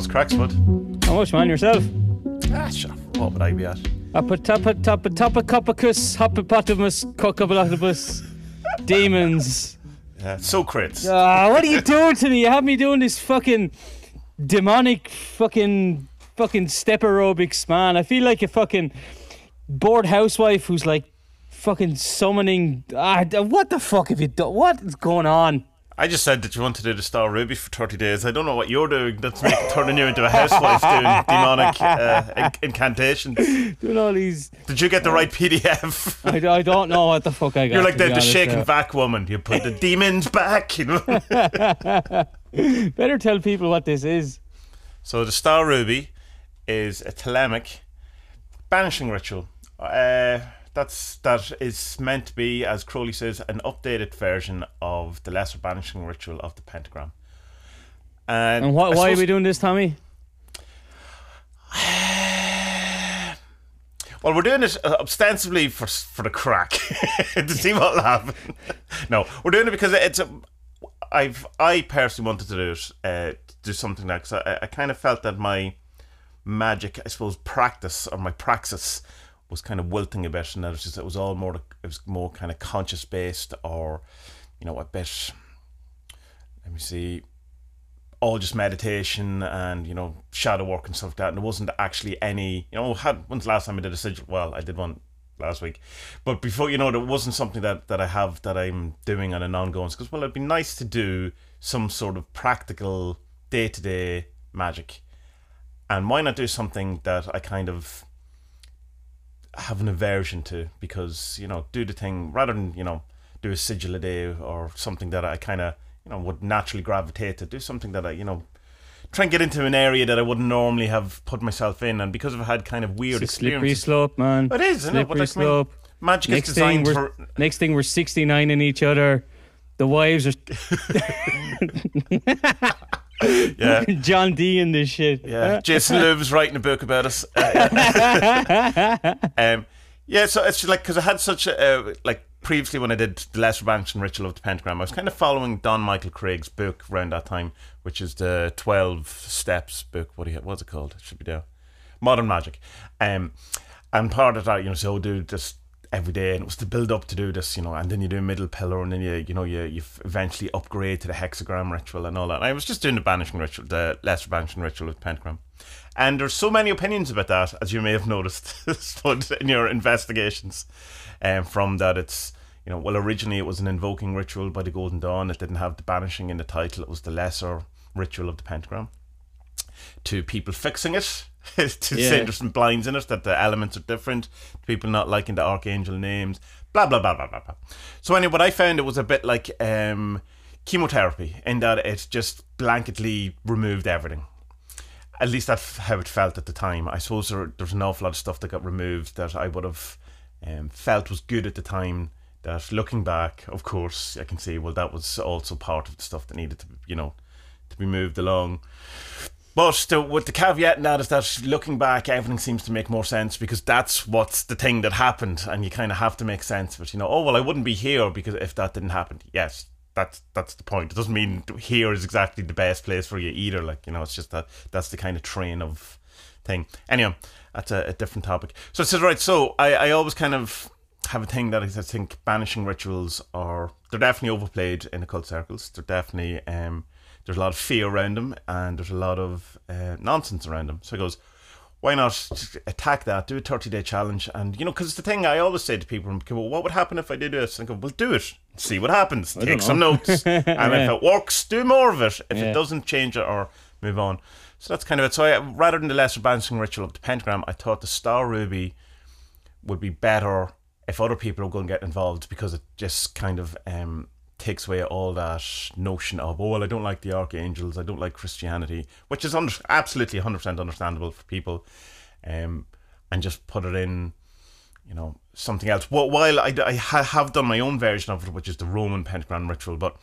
What's cracks, bud? How much, man, yourself? Ah, up. What would I be at? Apatapatapatopacopacus, hoppopotamus, cockabalotopus, demons. Yeah, so crits. Ah, what are you doing to me? You have me doing this fucking demonic fucking fucking step aerobics, man. I feel like a fucking bored housewife who's like fucking summoning. Ah, what the fuck have you done? What is going on? I just said that you wanted to do the Star Ruby for 30 days. I don't know what you're doing that's making, turning you into a housewife doing demonic uh, in- incantations. Doing all these. Did you get the right PDF? I, I don't know what the fuck I got. You're like the, the uh. back woman. You put the demons back, you know. Better tell people what this is. So the Star Ruby is a Thelemic banishing ritual. Uh, that's that is meant to be, as Crowley says, an updated version of the lesser banishing ritual of the pentagram. And, And why, I why are we doing this, Tommy? Well, we're doing it uh, ostensibly for for the crack to see what'll happen. no, we're doing it because it's. A, I've I personally wanted to do it, uh, to do something like. Cause I, I kind of felt that my magic, I suppose, practice or my praxis was kind of wilting a bit, and that it was just it was all more it was more kind of conscious based or, you know, a bit. Let me see all just meditation and you know shadow work and stuff like that. And there wasn't actually any, you know, had when's last time I did a sigil? Well, I did one last week, but before you know, there wasn't something that that I have that I'm doing on an ongoing. Because well, it'd be nice to do some sort of practical day to day magic, and why not do something that I kind of have an aversion to because you know do the thing rather than you know do a sigil a day or something that I kind of you know would naturally gravitate to do something that I you know try and get into an area that I wouldn't normally have put myself in and because I've had kind of weird It's slippery experiences slope, man. it is isn't it? Slippery like, I mean, magic Next is designed for next thing we're 69 in each other. The wives are yeah John Dee in this shit. Yeah, Jason Louv's writing a book about us. Uh, yeah. um, yeah, so it's like because I had such a uh, like previously when I did the Lesser Banishing Ritual of the Pentagram, I was kind of following Don Michael Kraig's book around that time, which is the Twelve Steps book. What do you what's it called? It should be there. Modern Magick. Um, and part of that, you know, so do this every day, and it was to build up to do this, you know, and then you do a middle pillar, and then you, you know, you you eventually upgrade to the hexagram ritual and all that. And I was just doing the banishing ritual, the lesser banishing ritual with pentagram, and there's so many opinions about that, as you may have noticed, in your investigations. Um, from that, it's you know, well, originally it was an invoking ritual by the Golden Dawn. It didn't have the banishing in the title. It was the lesser ritual of the pentagram. To people fixing it, to say there's some blinds in it, that the elements are different, people not liking the archangel names, blah blah blah blah blah blah. So anyway, what I found it was a bit like um, chemotherapy in that it just blanketly removed everything. At least that's how it felt at the time. I suppose there, there's an awful lot of stuff that got removed that I would have um, felt was good at the time. That looking back, of course, I can see well that was also part of the stuff that needed to, you know, to be moved along. But the, with the caveat in that is that looking back, everything seems to make more sense because that's what's the thing that happened, and you kind of have to make sense of it. You know, oh well, I wouldn't be here because if that didn't happen. Yes, that's that's the point. It doesn't mean here is exactly the best place for you either. Like you know, it's just that that's the kind of train of thing. Anyway, that's a, a different topic. So it says right. So I I always kind of have a thing that I think banishing rituals are they're definitely overplayed in occult circles. They're definitely um there's a lot of fear around them and there's a lot of uh, nonsense around them. So he goes, why not attack that? Do a 30 day challenge. And, you know, because it's the thing I always say to people, well, what would happen if I did this? And I go, well, do it. See what happens. Take some notes. and if it works, do more of it. If Yeah. it doesn't, change it or move on. So that's kind of it. So I, rather than the lesser balancing ritual of the pentagram, I thought the star ruby would be better if other people are going to get involved because it just kind of um, takes away all that notion of, oh, well, I don't like the archangels, I don't like Christianity, which is under- absolutely 100% understandable for people, um, and just put it in, you know, something else. Wh- While I, I ha- have done my own version of it, which is the Roman pentagram ritual, but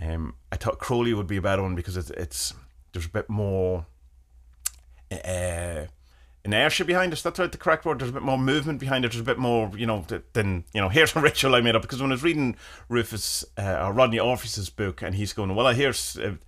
um, I thought Crowley would be a better one because it's, it's there's a bit more. Uh, inertia behind it. That's right, the correct word. There's a bit more movement behind it. There's a bit more, you know, than you know. Here's a ritual I made up because when I was reading Rufus uh, or Rodney Orpheus's book, and he's going, "Well, I here's a,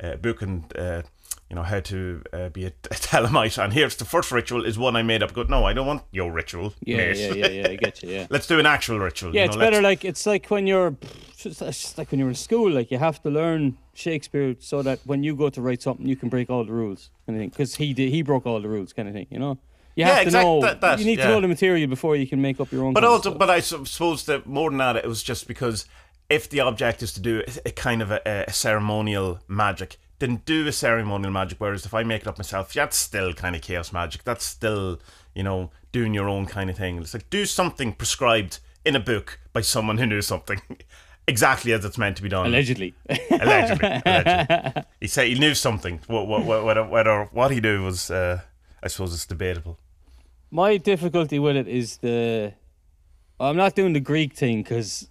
a book and uh, you know, how to uh, be a, a Thelemite. And here's the first ritual is one I made up. Go, no, I don't want your ritual. Yeah, mate. yeah, yeah, yeah. I get you. Yeah. Let's do an actual ritual. Yeah, you it's know, better let's- like it's like when you're it's just like when you're in school, like you have to learn Shakespeare so that when you go to write something, you can break all the rules, kind of thing. Because he did, he broke all the rules, kind of thing. You know, you Yeah, have to exact- know. that- that, you need yeah. to know the material before you can make up your own. But also, but I suppose that more than that, it was just because if the object is to do a, a kind of a, a ceremonial magic, then do a ceremonial magic. Whereas if I make it up myself, that's still kind of chaos magic. That's still, you know, doing your own kind of thing. It's like do something prescribed in a book by someone who knew something exactly as it's meant to be done. allegedly. allegedly, allegedly. He said he knew something. What, what, what, whether, whether what he knew was, uh, I suppose, it's debatable. My difficulty with it is the. I'm not doing the Greek thing because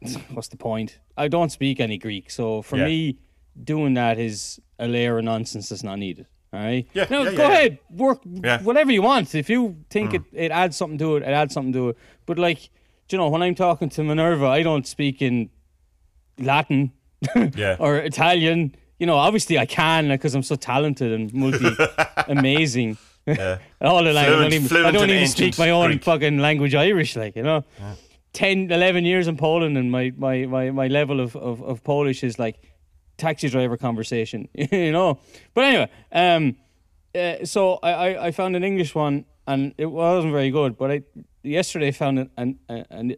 what's the point? I don't speak any Greek, so for Yeah. me, doing that is a layer of nonsense that's not needed. All right. Yeah, No, yeah, go yeah, yeah. ahead, work Yeah. Whatever you want. If you think it, it adds something to it, it adds something to it. But like, you know, when I'm talking to Minerva, I don't speak in Latin Yeah. or Italian. You know, obviously I can because I'm so talented and multi amazing. Yeah. All the language. I don't even, I don't even speak my own Greek. fucking language Irish, like, you know. 10, 11 years in Poland and my, my, my, my level of, of, of Polish is like taxi driver conversation, you know. But anyway, um, uh, so I, I, I found an English one and it wasn't very good, but I yesterday found an, an, an,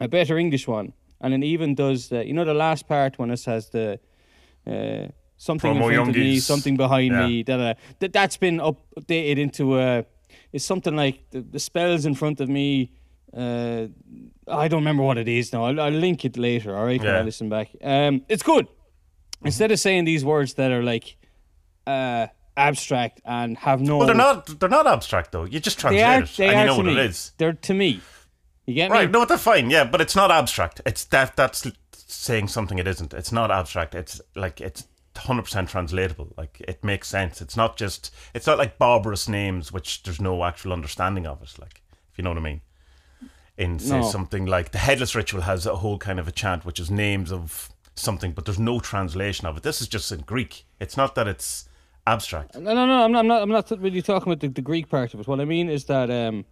a better English one. And it even does, the, you know, the last part when it has the uh, something Promo in front of me, something behind Yeah. me. Da, da, da. That, that's been updated into a. It's something like the, the spells in front of me. Uh, I don't remember what it is now. I'll, I'll link it later. All right, when I listen back. Um, it's good. Instead of saying these words that are like uh, abstract and have no. Well, they're not. They're not abstract though. You just translate are. it, and you know what me. it is. They're to me. You get Right? me? No, they're fine. Yeah, but it's not abstract. It's that. That's saying something it isn't. It's not abstract. It's like it's hundred percent translatable. Like it makes sense. It's not just. It's not like barbarous names, which there's no actual understanding of it. Like if you know what I mean. In say No. something like the headless ritual has a whole kind of a chant, which is names of something, but there's no translation of it. This is just in Greek. It's not that it's abstract. No, no, no. I'm not. I'm not. I'm not really talking about the, the Greek part of it. What I mean is that. Um,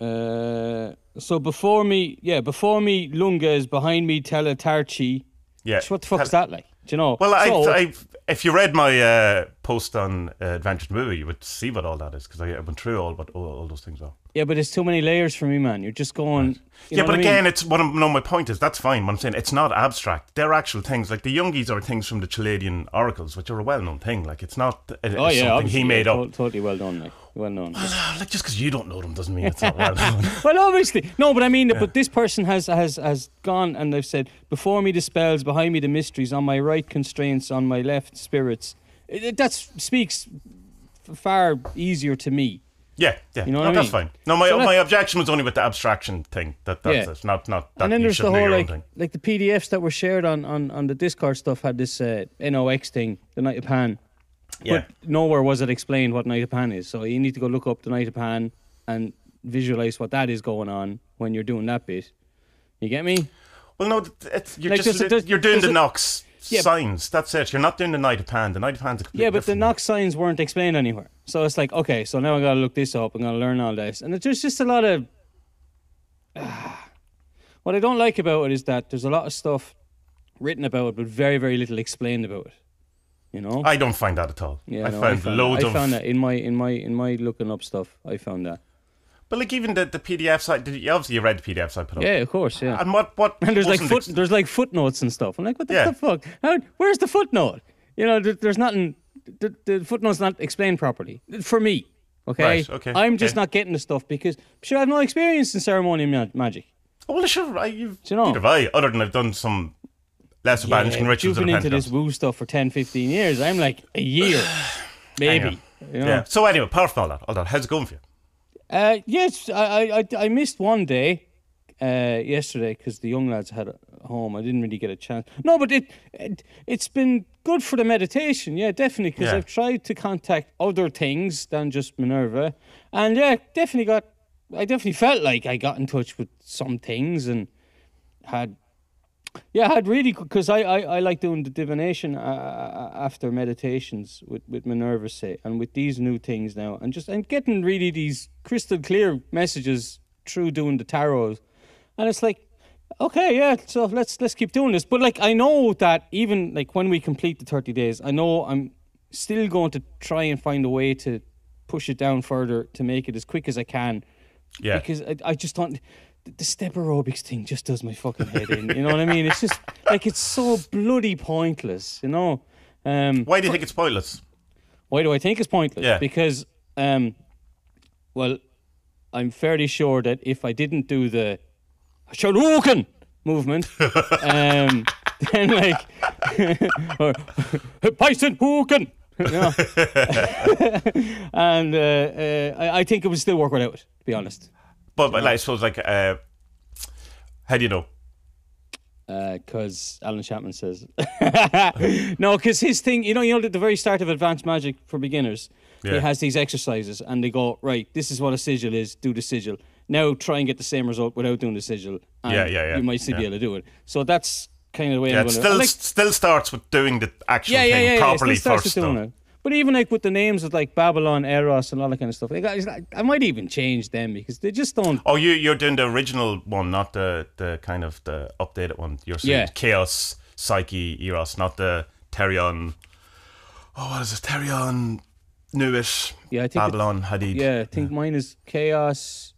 uh, so before me, yeah, before me, Lunga is behind me. Teletarchi. Yeah. What the fuck is that like? Do you know? Well, so, I, I, if you read my uh, post on uh, Adventure Movie, you would see what all that is because I, I went through all what all, all those things are. yeah, but it's too many layers for me, man. You're just going. you yeah, but what I mean? again, it's what I'm, no. My point is that's fine. What I'm saying, it's not abstract. They're actual things. Like the Youngies are things from the Chaldean oracles, which are a well-known thing. Like it's not uh, Oh yeah, something he made yeah, up. totally well done, like well known. Like just because you don't know them doesn't mean it's not well known. well, obviously, no, but I mean, but this person has has has gone and they've said, before me the spells, behind me the mysteries, on my right constraints, on my left spirits. It, that speaks far easier to me. Yeah, yeah. You know no, what I that's mean? fine. No, my So my objection was only with the abstraction thing. That that's Yeah. it. Not not that and then there's the whole like like the PDFs that were shared on on on the Discord stuff had this uh, NOx thing, the Night of Pan. Yeah. But nowhere was it explained what Night of Pan is. So you need to go look up the Night of Pan and visualize what that is going on when you're doing that bit. You get me? Well, no, it's, you're Like, just you're doing the Nox Yeah. signs. That's it. You're not doing the Night of Pan. The Night of Pan's a Yeah, but the Nox signs weren't explained anywhere. So it's like, okay, so now I gotta look this up. I'm gonna learn all this, and there's just a lot of. what I don't like about it is that there's a lot of stuff written about it, but very, very little explained about it. You know? I don't find that at all. yeah, I no, found I found loads that. I of. found that in my in my in my looking up stuff. I found that. But like even the, the PDF site, did you, obviously you read the PDFs I put up. Yeah, of course, yeah. And what what And there's like foot, ex- there's like footnotes and stuff. I'm like, what the, Yeah. the fuck? How, where's the footnote? You know, there, there's nothing. The, the footnote's not explained properly for me. Okay, Right, okay, I'm just okay. not getting the stuff because sure I have no experience in ceremonial ma- magic. Oh, well, sure. I, you've, Do you know? neither have I, other than I've done some lesser banishing Yeah, rituals you've been into this woo stuff for 10, 15 years. I'm like a year, maybe. You know? Yeah. So anyway, apart from all that, all that, how's it going for you? Uh, yes, I, I, I, missed one day uh, yesterday because the young lads had it home. I didn't really get a chance. No, but it, it it's been good for the meditation. Yeah, definitely. Because Yeah. I've tried to contact other things than just Minerva, and yeah, definitely got. I definitely felt like I got in touch with some things and had Yeah, I'd really because I, I I like doing the divination uh, uh, after meditations with with Minerva say, and with these new things now, and just and getting really these crystal clear messages through doing the tarot, and it's like, okay, yeah, so let's let's keep doing this. But like I know that even like when we complete the thirty days, I know I'm still going to try and find a way to push it down further to make it as quick as I can. Yeah. Because I, I just don't. The, step aerobics thing just does my fucking head in. You know what I mean? It's just like it's so bloody pointless. You know. Um, Why do you think it's pointless? why do I think it's pointless? Yeah. Because, um, well, I'm fairly sure that if I didn't do the Shoryuken movement, um, then like, or, Python you and uh, uh, I, I think it would still work without it, to be honest. But, but like, I suppose like uh, how do you know? Because Uh, Alan Chapman says no, because his thing, you know, you know, at the very start of Advanced Magick for beginners, Yeah. he has these exercises, and they go right. This is what a sigil is. Do the sigil. Now try and get the same result without doing the sigil. And Yeah, yeah, yeah, You might still be able to do it. So that's kind of the way Yeah, I'm it still. Like, still starts with doing the actual yeah, yeah, thing yeah, yeah. properly first. doing it. But even like with the names of like Babalon, Eros, and all that kind of stuff, like, I, I might even change them because they just don't. Oh, you you're doing the original one, not the the kind of the updated one. You're saying Yeah. Chaos, Psyche, Eros, not the Therion. Oh, what is it? Therion, Nuit, Yeah, I think Babalon, Hadit, Yeah, I think mine is Chaos.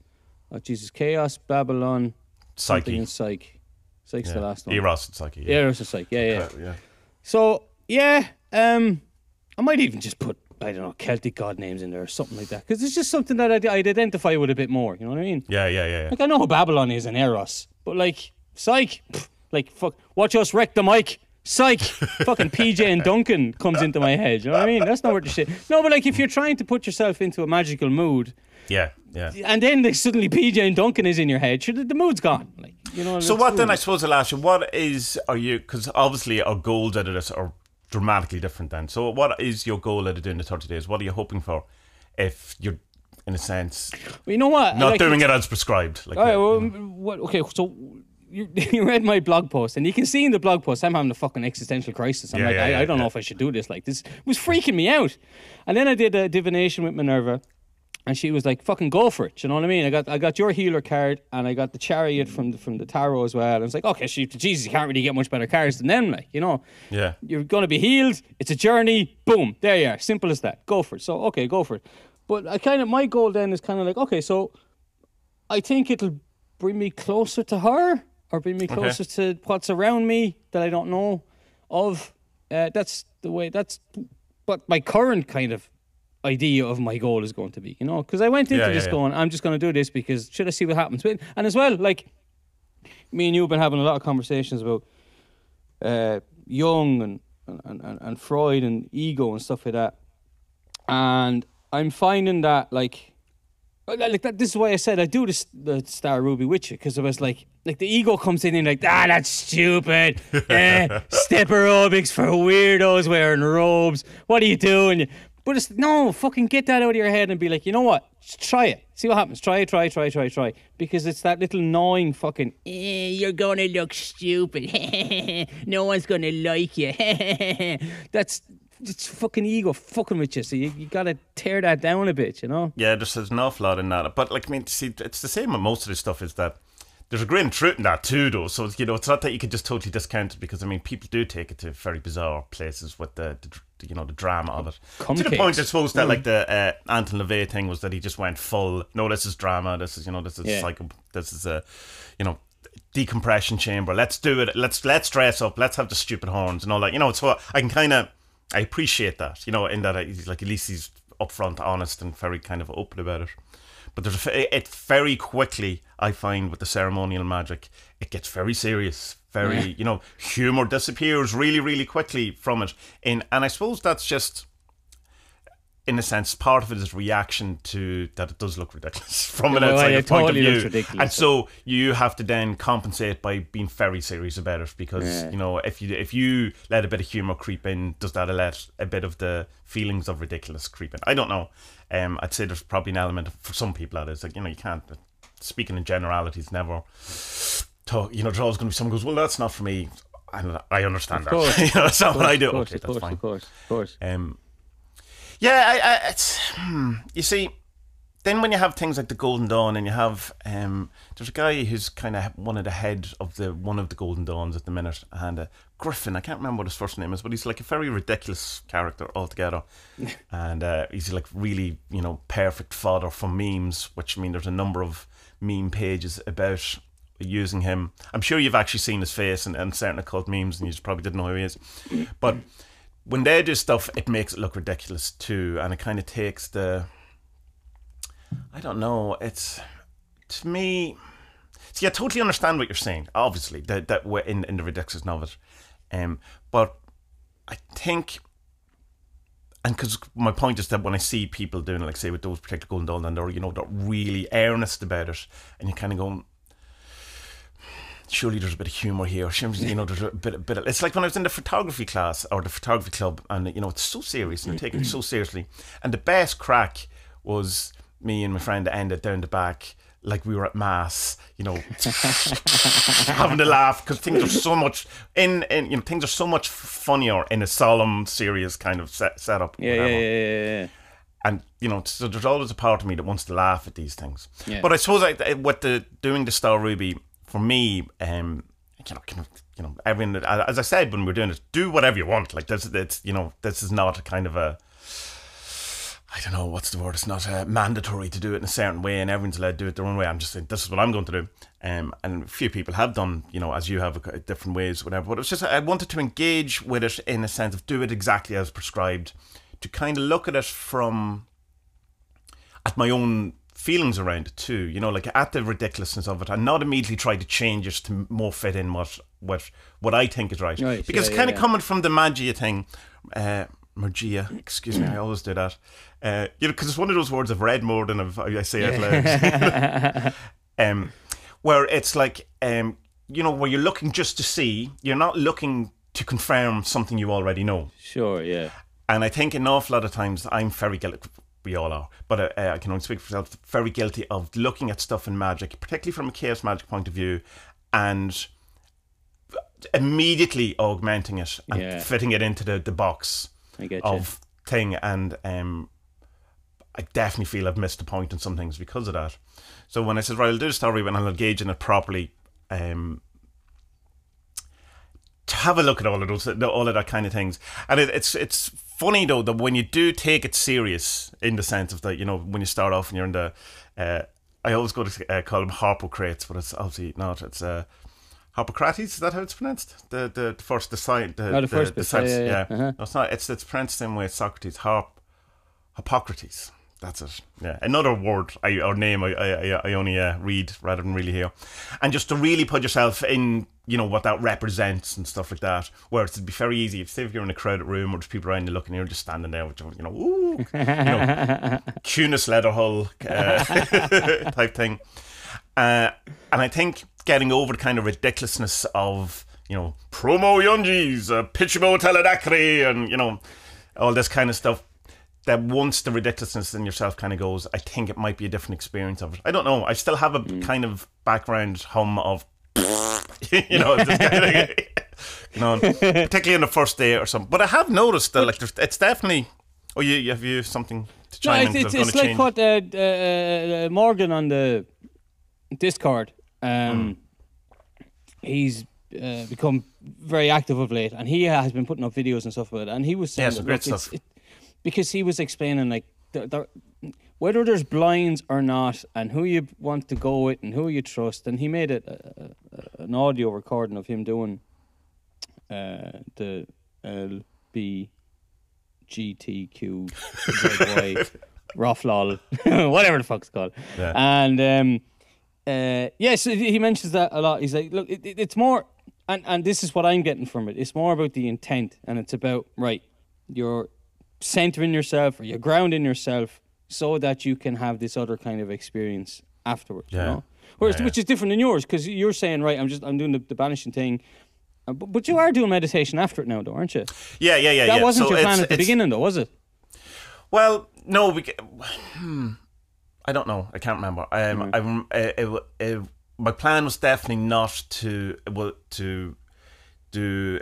Oh Jesus, Chaos, Babalon, Psyche, and Psyche. Psyche's the last one. Eros, and Psyche. Yeah, Eros and Psyche. Yeah, yeah. Uh, yeah. So yeah, um, I might even just put I don't know Celtic god names in there or something like that because it's just something that I'd, I'd identify with a bit more. You know what I mean? Yeah, yeah, yeah, yeah. Like I know who Babalon is and Eros, but like psych, pff, like fuck, watch us wreck the mic. Psych, fucking PJ and Duncan comes into my head. You know what I mean? That's not worth the shit. No, but like if you're trying to put yourself into a magical mood, Yeah, yeah. and then like, suddenly PJ and Duncan is in your head, sure, the, the mood's gone. Like you know. What I mean? so it's what then? I suppose I'll ask you. What is are you? Because obviously our goals out of this are dramatically different. Then, so what is your goal out of doing the thirty days? What are you hoping for? If you're, in a sense, Well, you know what? not Like, doing it as prescribed. Like, All right, well, what, okay, so you, you read my blog post, and you can see in the blog post I'm having a fucking existential crisis. I'm Yeah, like, yeah, I, yeah, I don't know if I should do this. Like, this was freaking me out. And then I did a divination with Minerva, and she was like, "Fucking go for it." You know what I mean? I got I got your healer card, and I got the chariot from the, from the tarot as well. And was like, okay, she, Jesus, you can't really get much better cards than them. Like, you know, yeah, you're going to be healed. It's a journey. Boom. There you are. Simple as that. Go for it. So, okay, go for it. But I kind of, my goal then is kind of like, okay, so I think it'll bring me closer to her or bring me closer to what's around me that I don't know of. Uh, that's the way, that's but my current kind of idea of my goal is going to be, you know? Because I went into Yeah, yeah, this yeah. going, I'm just going to do this because should I see what happens? And as well, like, me and you have been having a lot of conversations about uh, Jung and, and, and, and Freud and ego and stuff like that. And I'm finding that like uh, like that. This is why I said I do this the Star Ruby with you because I was like like the ego comes in and like ah that's stupid. eh, step aerobics for weirdos wearing robes. What are you doing? But it's no fucking get that out of your head and be like you know what? Just try it. See what happens. Try it. Try. Try. Try. Try. Because it's that little gnawing fucking. Eh, you're gonna look stupid. no one's gonna like you. That's it's fucking ego fucking with you. So you, you gotta tear that down a bit, you know. yeah. There's, there's an awful lot in that. But like, I mean, see, it's the same with most of this stuff. Is that there's a grain of truth in that too, though. So you know, it's not that you can just totally discount it because I mean, people do take it to very bizarre places with the, the you know the drama of it. To the point, I suppose that like the uh, Anton LaVey thing was that he just went full. No, this is drama. This is you know this is Yeah. psycho. This is a you know decompression chamber. Let's do it. Let's let's dress up. Let's have the stupid horns and all that. You know, so I can kind of I appreciate that. You know, in that I, he's like at least he's upfront, honest, and very kind of open about it. But there's a, f- it very quickly I find with the ceremonial magic, it gets very serious. Very, Yeah. you know, humor disappears really, really quickly from it. In and I suppose that's just in a sense, part of it is reaction to that it does look ridiculous from an Well, outside it point totally of view, and so you have to then compensate by being very serious about it because Yeah. you know if you if you let a bit of humor creep in, does that let a bit of the feelings of ridiculous creep in? I don't know. Um, I'd say there's probably an element of, for some people that is like you know you can't. Speaking in generalities, never talk, you know, there's always going to be someone goes, well, that's not for me. And I understand that. course. you know, that's not what I do. Of course, okay, of that's course, fine. of course, of course. Um, yeah, I, I, it's hmm, you see, then when you have things like the Golden Dawn, and you have um, there's a guy who's kind of one of the head of the one of the Golden Dawns at the minute, and uh, Griffin. I can't remember what his first name is, but he's like a very ridiculous character altogether, and uh, he's like really you know perfect fodder for memes. Which I mean, there's a number of meme pages about using him. I'm sure you've actually seen his face and, and certain occult memes, and you just probably didn't know who he is, but when they do stuff, it makes it look ridiculous too, and it kind of takes the. I don't know. It's to me. See, I totally understand what you're saying. Obviously, that that we're in in the ridiculousness of it, um, but I think. And because my point is that when I see people doing like say with those particular Golden Dawn, and they're you know they're really earnest about it, and you're kind of going, surely there's a bit of humor here. You know, there's a bit, a bit. Of, it's like when I was in the photography class or the photography club, and you know, it's so serious and it so seriously. And the best crack was me and my friend ended down the back. Like we were at mass, you know, having to laugh because things are so much in, in, you know, things are so much funnier in a solemn, serious kind of set, setup. Yeah, yeah, yeah, yeah, and you know, so there's always a part of me that wants to laugh at these things. Yeah. But I suppose I, with the doing the Star Ruby for me, um, you know, kind of, you know, everyone. As I said when we were doing it, do whatever you want. Like this, it's you know, this is not a kind of a. I don't know what's the word. It's not uh, mandatory to do it in a certain way, and everyone's allowed to do it their own way. I'm just saying this is what I'm going to do. Um, and a few people have done, you know, as you have, uh, different ways, whatever. But it was just I wanted to engage with it in a sense of do it exactly as prescribed, to kind of look at it from at my own feelings around it too. You know, like at the ridiculousness of it, and not immediately try to change it to more fit in what what what I think is right. Right, because yeah, kind yeah, of yeah. coming from the magia thing, uh, magia. Excuse me, I always do that. Uh, you know, because it's one of those words I've read more than I've, I say out loud. um, where it's like, um, you know, where you're looking just to see, you're not looking to confirm something you already know. Sure, yeah. And I think an awful lot of times I'm very guilty. We all are, but uh, uh, I can only speak for myself. Very guilty of looking at stuff in magic, particularly from a chaos magic point of view, and immediately augmenting it and Yeah. fitting it into the, the box of thing. And um, I definitely feel I've missed the point in some things because of that. So when I said, right, I'll do the story when I'll engage in it properly, um, to have a look at all of those, all of that kind of things. And it, it's it's funny though that when you do take it serious, in the sense of that, you know, when you start off and you're in the, uh, I always go to uh, call them Harpocrates, but it's obviously not. It's uh, Harpocrates. Is that how it's pronounced? The the, the first the sign the, Oh, the first bit. science- Yeah, yeah, yeah. Uh-huh. No, it's not. It's it's pronounced the same way as Socrates. Harp, Hippocrates. That's it. Yeah, another word I, or name I I, I only uh, read rather than really hear, and just to really put yourself in, you know, what that represents and stuff like that. Where it'd be very easy. If say if you're in a crowded room or there's people around you looking, you're just standing there with your, you know, ooh, you know, Cunis leather hull uh, type thing. Uh, and I think getting over the kind of ridiculousness of, you know, promo yungies, uh, pitchable teledacry, and, you know, all this kind of stuff. That once the ridiculousness in yourself kind of goes, I think it might be a different experience of it. I don't know. I still have a kind of background hum of, you know, just kind of, you know, particularly in the first day or something. But I have noticed that, like, there's, it's definitely. Oh, you, you have you something to No, chime it's, in? 'Cause it's, it's like change. what uh, uh, uh, Morgan on the Discord. Um, He's uh, become very active of late, and he has been putting up videos and stuff about it. And he was saying, Yeah, that, some great look, it's- stuff. Because he was explaining like there, there, whether there's blinds or not, and who you want to go with, and who you trust. And he made it an audio recording of him doing uh, the LBGTQZY Roflol, whatever the fuck's called. Yeah. And um, uh, yes, he mentions that a lot. He's like, look, it, it- it's more, and, and this is what I'm getting from it. It's more about the intent, and it's about right, you're centering yourself or you're grounding yourself so that you can have this other kind of experience afterwards. Yeah. You know? Whereas, Yeah, yeah. which is different than yours, because you're saying, right, I'm just I'm doing the, the banishing thing. Uh, But, but you are doing meditation after it now, though, aren't you? Yeah, yeah, yeah. That yeah. wasn't So your plan at the beginning, though, was it? Well, no, we, hmm, I don't know. I can't remember. Um, I rem- it, it, it my plan was definitely not to well to do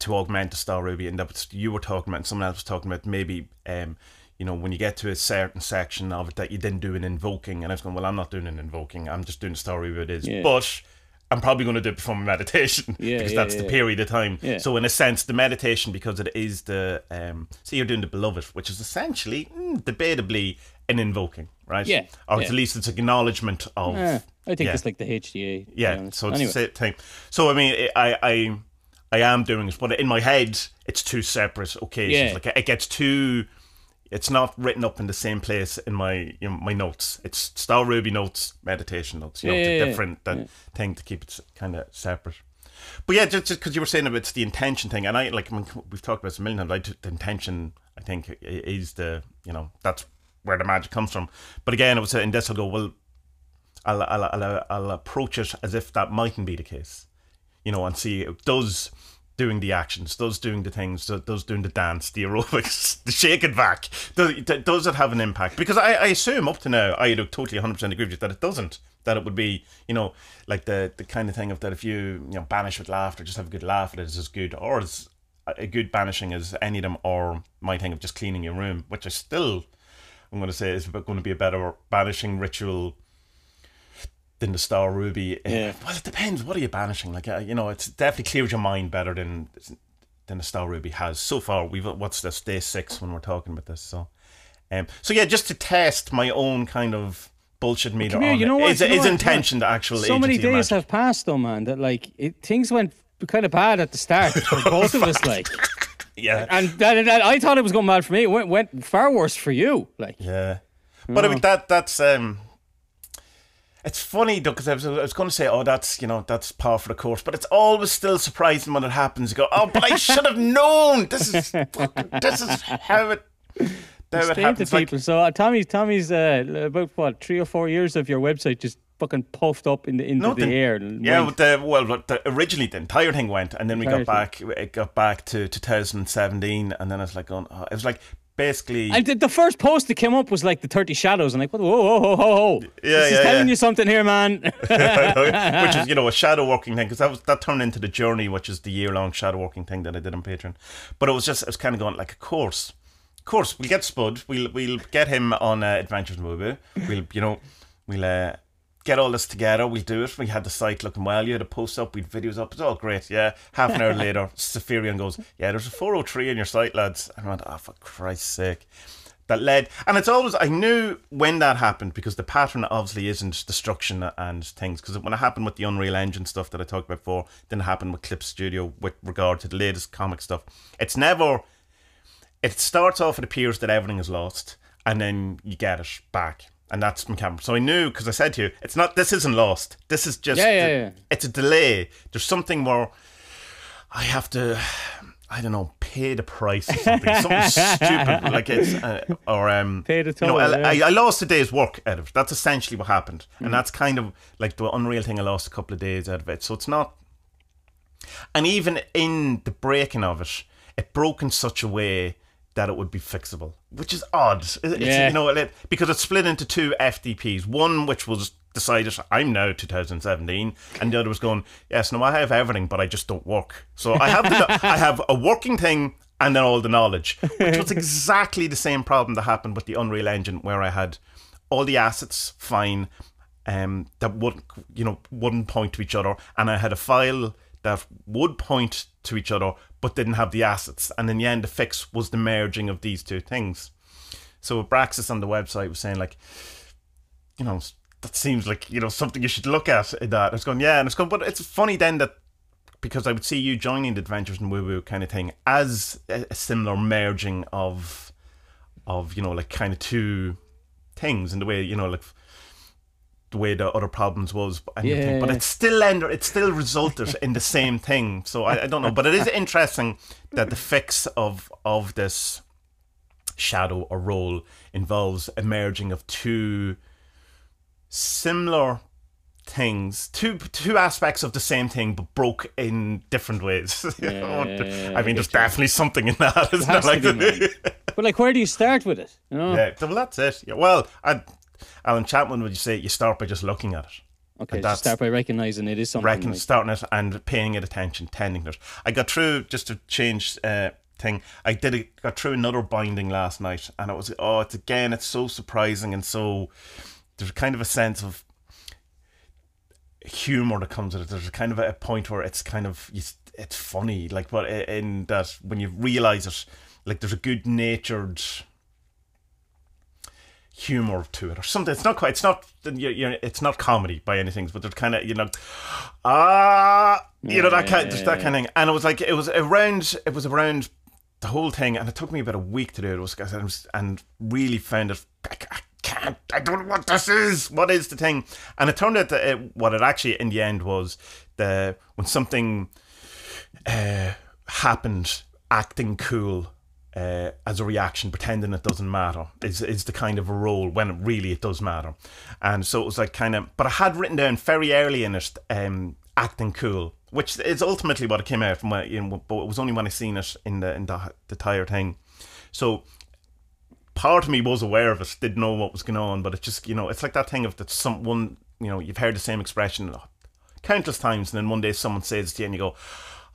to augment the star ruby, and that was, you were talking about, and someone else was talking about maybe um you know when you get to a certain section of it that you didn't do an invoking, and I was going, well, I'm not doing an invoking, I'm just doing the star ruby it is, Yeah. but. I'm probably going to do it before my meditation Yeah, because yeah, that's the period of time. So in a sense, the meditation because it is the um, so you're doing the beloved, which is essentially mm, debatably an invoking, right? Yeah, Or at least it's acknowledgement of I think it's like the HGA. yeah. So it's anyway. the same thing. So I mean, I I I am doing it, but in my head, it's two separate occasions. Yeah. Like it gets too. It's not written up in the same place in my you know, my notes. It's Star Ruby notes, meditation notes. You know, Yeah, it's a yeah, yeah. different thing to keep it kind of separate. But yeah, just because you were saying about the intention thing, and I like I mean, we've talked about this a million times. I, t- the intention, I think, is the you know that's where the magic comes from. But again, it was in this. I'll go well. I'll I'll, I'll I'll approach it as if that mightn't be the case, you know, and see does doing the actions, does doing the things, does doing the dance, the aerobics, the Shake N' Vac. Does, does it have an impact? Because I, I assume up to now, I totally 100% agree with you that it doesn't. That it would be, you know, like the, the kind of thing of that if you, you know, banish with laughter, just have a good laugh at it is as good, or as a good banishing as any of them, or my thing of just cleaning your room, which I still, I'm going to say is going to be a better banishing ritual than the Star Ruby. Yeah. Well, it depends. What are you banishing? Like, uh, you know, it's definitely clears your mind better than than the Star Ruby has so far. We've what's this day six when we're talking about this. So, um, so yeah, just to test my own kind of bullshit meter here, on you it. know what, Is, you know is what, intention the actual so many days have passed though, man. That like it, things went kind of bad at the start for both of us. Like, yeah, and that, that, I thought it was going bad for me. It went, went far worse for you. Like, Yeah, but I mean that that's um, it's funny though because I was, I was going to say oh that's you know that's par for the course, but it's always still surprising when it happens. You go oh but I should have known. This is fucking, this is how it how it happens. Like, people. so uh, Tommy's Tomm's uh, about what three or four years of your website just fucking puffed up in the, into No, the the- air. yeah, went- the, well, but the, originally the entire thing went, and then we got Entire back. It got back to 2017, and then I was like, going, oh, it was like basically. And the, the first post that came up was like the 30 shadows. and like, whoa, whoa, whoa, whoa, whoa. Yeah, this is telling yeah. you something here, man. which is you know a shadow working thing because that was that turned into the journey, which is the year long shadow working thing that I did on Patreon. But it was just it was kind of going like, of course, of course, we'll get Spud, we'll we'll get him on uh, Adventures in We'll you know we'll uh, get all this together. We'll do it. We had the site looking well. You had a post up. We'd videos up. It's all great. Yeah. Half an hour later, Saphirian goes, yeah, there's a 403 in your site, lads. And I went, oh for Christ's sake that led and it's always I knew when that happened because the pattern obviously isn't destruction and things because when it happened with the Unreal Engine stuff that I talked about before didn't happen with Clip Studio with regard to the latest comic stuff it's never it starts off it appears that everything is lost and then you get it back and that's mechanical so I knew because I said to you it's not this isn't lost this is just Yeah, yeah, yeah. it's a delay there's something more I have to, I don't know, pay the price or something, something stupid like it's uh, or um, Pay the you know, I, yeah. I, I lost a day's work out of it. That's essentially what happened, and that's kind of like the Unreal thing. I lost a couple of days out of it, so it's not. And even in the breaking of it, it broke in such a way that it would be fixable, which is odd. It's, Yeah. You know, it, because it's split into two FDPs. One which was decided I'm now 2017, and the other was going, yes, no, I have everything, but I just don't work. So I have the, I have a working thing and then all the knowledge, which was exactly the same problem that happened with the Unreal Engine, where I had all the assets fine, um, that wouldn't you know wouldn't point to each other, and I had a file that would point to each other but didn't have the assets, and in the end, the fix was the merging of these two things. So Braxis on the website was saying like, you know, that seems like you know something you should look at. In that I was going, yeah, and it's going, but it's funny then that because I would see you joining the Adventures in Woo Woo kind of thing as a similar merging of of you know like kind of two things in the way you know like the way the other problems was and Yeah, but it still ended it still resulted in the same thing so I, I don't know but it is interesting that the fix of of this shadow or role involves a merging of two similar things two two aspects of the same thing but broke in different ways Yeah, yeah, i mean there's you. definitely something in that isn't it to like be, but like, where do you start with it? You know? yeah well that's it yeah, well I, alan chapman would you say you start by just looking at it Okay, just start by recognizing it is something. reckon like- starting it and paying it attention, tending to it. I got through just to change uh, thing. I did a, got through another binding last night, and it was oh, it's again, it's so surprising and so there's kind of a sense of humor that comes with it. There's a kind of a point where it's kind of it's funny, like but in that when you realize it, like there's a good natured humor to it or something. It's not quite. It's not. You you it's not comedy by any things, but there's kind of you know, ah, you know that kind, just that kind of thing. And it was like it was around. It was around the whole thing, and it took me about a week to do it. it was, was and really found it. I, I can't. I don't know what this is. What is the thing? And it turned out that it, what it actually in the end was the when something uh, happened, acting cool uh, as a reaction, pretending it doesn't matter, is is the kind of a role when it really it does matter. And so it was like kind of, but I had written down very early in it, um, acting cool, which is ultimately what it came out from. You know, but it was only when I seen it in the in the the tire thing. So part of me was aware of it, didn't know what was going on, but it just you know, it's like that thing of that someone you know you've heard the same expression countless times, and then one day someone says it to you, and you go,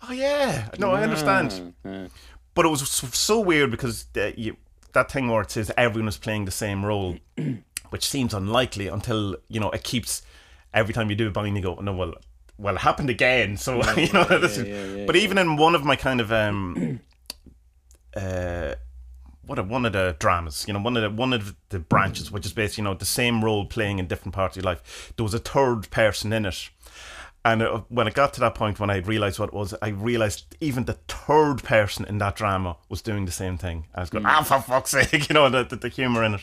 "Oh yeah, no, I understand." Yeah. But it was so, weird because uh, you, that thing where it says everyone is playing the same role, which seems unlikely until you know it keeps every time you do a bind, you go, "No, well." Well, it happened again, so you know. this is, yeah, yeah, but even in one of my kind of um, uh, what a, one of the dramas, you know, one of the one of the branches, which is basically you know the same role playing in different parts of your life. There was a third person in it, and uh, when it got to that point when I realized what it was, I realized even the third person in that drama was doing the same thing. I was going, ah, for fuck's sake, you know, the the, the humor in it.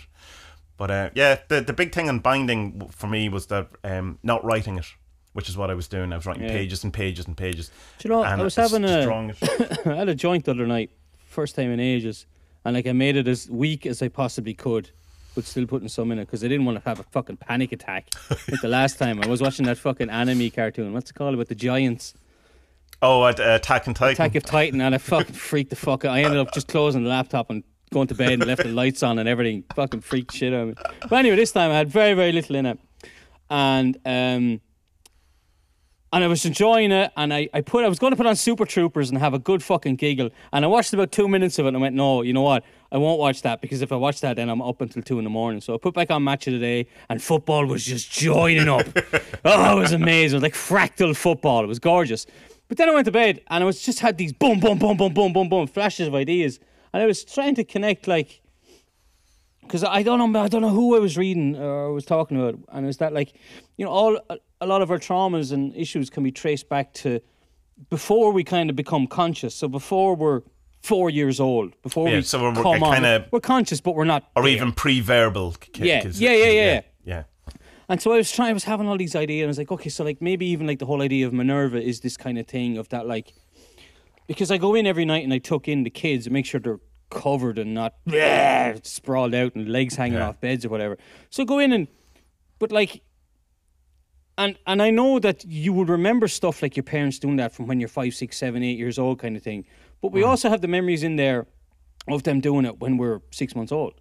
But uh, yeah, the the big thing in binding for me was that um, not writing it. Which is what I was doing. I was writing Yeah. pages and pages and pages. Do you know, I was having just a- drawing it. I had a joint the other night, first time in ages, and like I made it as weak as I possibly could, but still putting some in it because I didn't want to have a fucking panic attack. like the last time I was watching that fucking anime cartoon. What's it called about the giants? Oh, at uh, Attack on Titan. Attack of Titan, and I fucking freaked the fuck out. I ended up just closing the laptop and going to bed and left the lights on and everything. Fucking freaked shit out of me. But anyway, this time I had very, very little in it. And um and I was enjoying it and I, I put I was going to put on Super Troopers and have a good fucking giggle. And I watched about two minutes of it and I went, No, you know what? I won't watch that because if I watch that then I'm up until two in the morning. So I put back on Match of the Day and football was just joining up. oh, it was amazing. It was like fractal football. It was gorgeous. But then I went to bed and I was just had these boom, boom, boom, boom, boom, boom, boom flashes of ideas. And I was trying to connect like because I don't know, I don't know who I was reading or I was talking about, and it was that like, you know, all a, a lot of our traumas and issues can be traced back to before we kind of become conscious. So before we're four years old, before Yeah, we so we're- we're come on, kinda- we're conscious, but we're not. or there. even pre-verbal. Yeah, yeah, yeah, yeah, yeah, yeah. And so I was trying, I was having all these ideas, and I was like, okay, so like maybe even like the whole idea of Minerva is this kind of thing of that, like, because I go in every night and I tuck in the kids and make sure they're covered and not bleh, sprawled out and legs hanging Yeah. off beds or whatever. So go in and, but like, and and I know that you would remember stuff like your parents doing that from when you're five, six, seven, eight years old, kind of thing. But we also have the memories in there of them doing it when we're six months old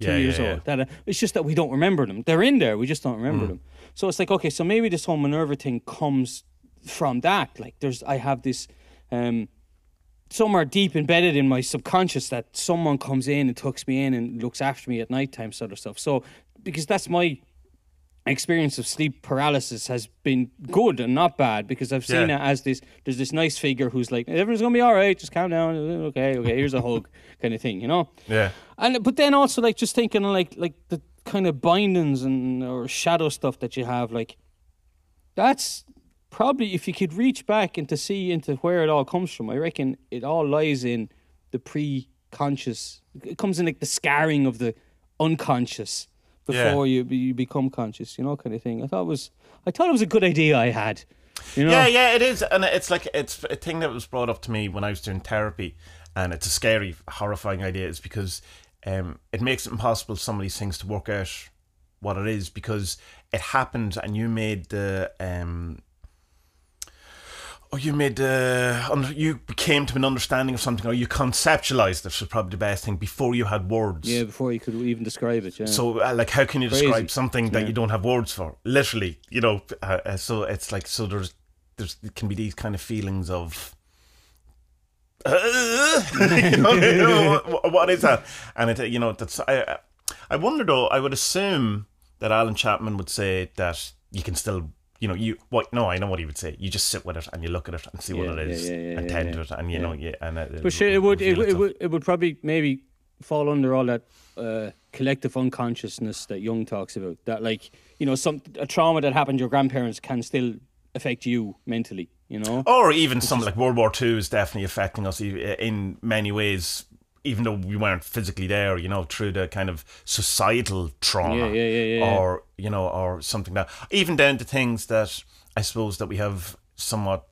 two Yeah, years yeah, old. That uh, it's just that we don't remember them. They're in there, we just don't remember them. So it's like okay, so maybe this whole Minerva thing comes from that. Like there's, I have this. um somewhere deep embedded in my subconscious that someone comes in and tucks me in and looks after me at nighttime sort of stuff. So because that's my experience of sleep paralysis has been good and not bad because I've seen Yeah. it as this there's this nice figure who's like everyone's gonna be all right just calm down okay okay here's a hug kind of thing you know Yeah. and but then also like just thinking like like the kind of bindings and or shadow stuff that you have like that's probably if you could reach back and to see into where it all comes from i reckon it all lies in the pre-conscious it comes in like the scarring of the unconscious Yeah. before you you become conscious you know kind of thing i thought it was i thought it was a good idea i had you know Yeah, yeah, it is, and it's like it's a thing that was brought up to me when I was doing therapy, and it's a scary, horrifying idea. Is because um, it makes it impossible for some of these things to work out what it is because it happened, and you made the um, or you made uh, you came to an understanding of something, or you conceptualized it was probably the best thing before you had words. Yeah, before you could even describe it. Yeah. So, uh, like, how can you Crazy. describe something that Yeah. you don't have words for? Literally, you know. Uh, uh, so it's like so there's there's it can be these kind of feelings of. you know, you know, what- what is that? And it, you know, that's I. I wonder though. I would assume that Alan Chapman would say that you can still, you know, you what? No, I know what he would say. You just sit with it and you look at it and see what Yeah, it yeah, yeah, yeah, and tend yeah. to it, and you know, yeah, and it, But sure, it would it, reveal would- it would it would probably maybe fall under all that uh, collective unconsciousness that Jung talks about. That like you know some a trauma that happened to your grandparents can still affect you mentally. You know. or even something like World War Two is definitely affecting us e- in many ways, even though we weren't physically there. You know, through the kind of societal trauma, Yeah, yeah, yeah, yeah. or you know, or something that even down to things that I suppose that we have somewhat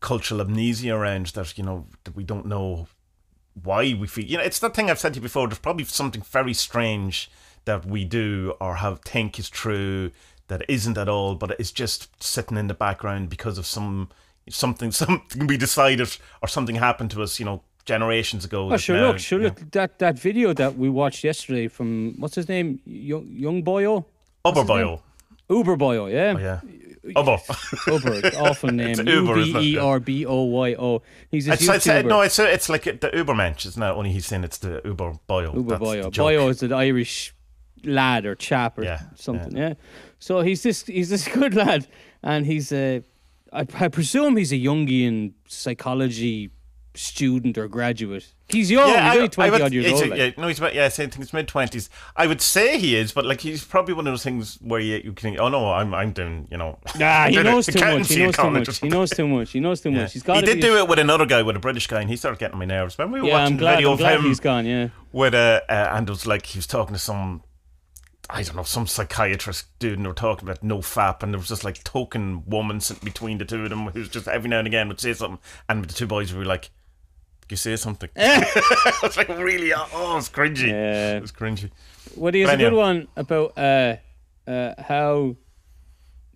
cultural amnesia around that you know that we don't know why we feel. You know, it's that thing I've said to you before. There's probably something very strange that we do or have think is true that isn't at all, but it's just sitting in the background because of some something something we decided or something happened to us. You know, generations ago. Oh, sure. now- Look, sure. yeah. Look, that that video that we watched yesterday from what's his name, Young Young Boyo, oh? Uberboyo. Uber Boyo, oh, yeah. Oh, yeah. Uber. Uber, awful name. It's Uber, B isn't it? E Yeah. R B O Y O. He's a It's, it's, uh, YouTuber. no, it's uh, it's like uh, the Uber mensch. It's not only he's saying it's the Uber boyo. Oh, Uber That's the Boyo. Boyo is an Irish lad or chap or Yeah, something. Yeah. So he's this he's this good lad, and he's a. I, I presume he's a Jungian psychology student or graduate. He's young. he's I- only twenty would- odd years old. like. Yeah, no, he's about, yeah, I think he's mid twenties. I would say he is, but like he's probably one of those things where you, you can, oh no, I'm I'm doing, you know, Nah, he knows too much. He knows too much. He knows too much. He knows too Yeah. much. He's got. He did do it with another guy, with a British guy, and he started getting my nerves. When we were Yeah, watching I'm glad. the video I'm of glad him he's gone. Yeah. with a, uh, and it was like he was talking to some, I don't know, some psychiatrist dude, and they were talking about no fap, and there was this like token woman sitting between the two of them who's just every now and again would say something, and the two boys would be like, "You say something." it was like really, oh, it's cringy. Yeah. It was cringy. Well, there's a good one about uh, uh, how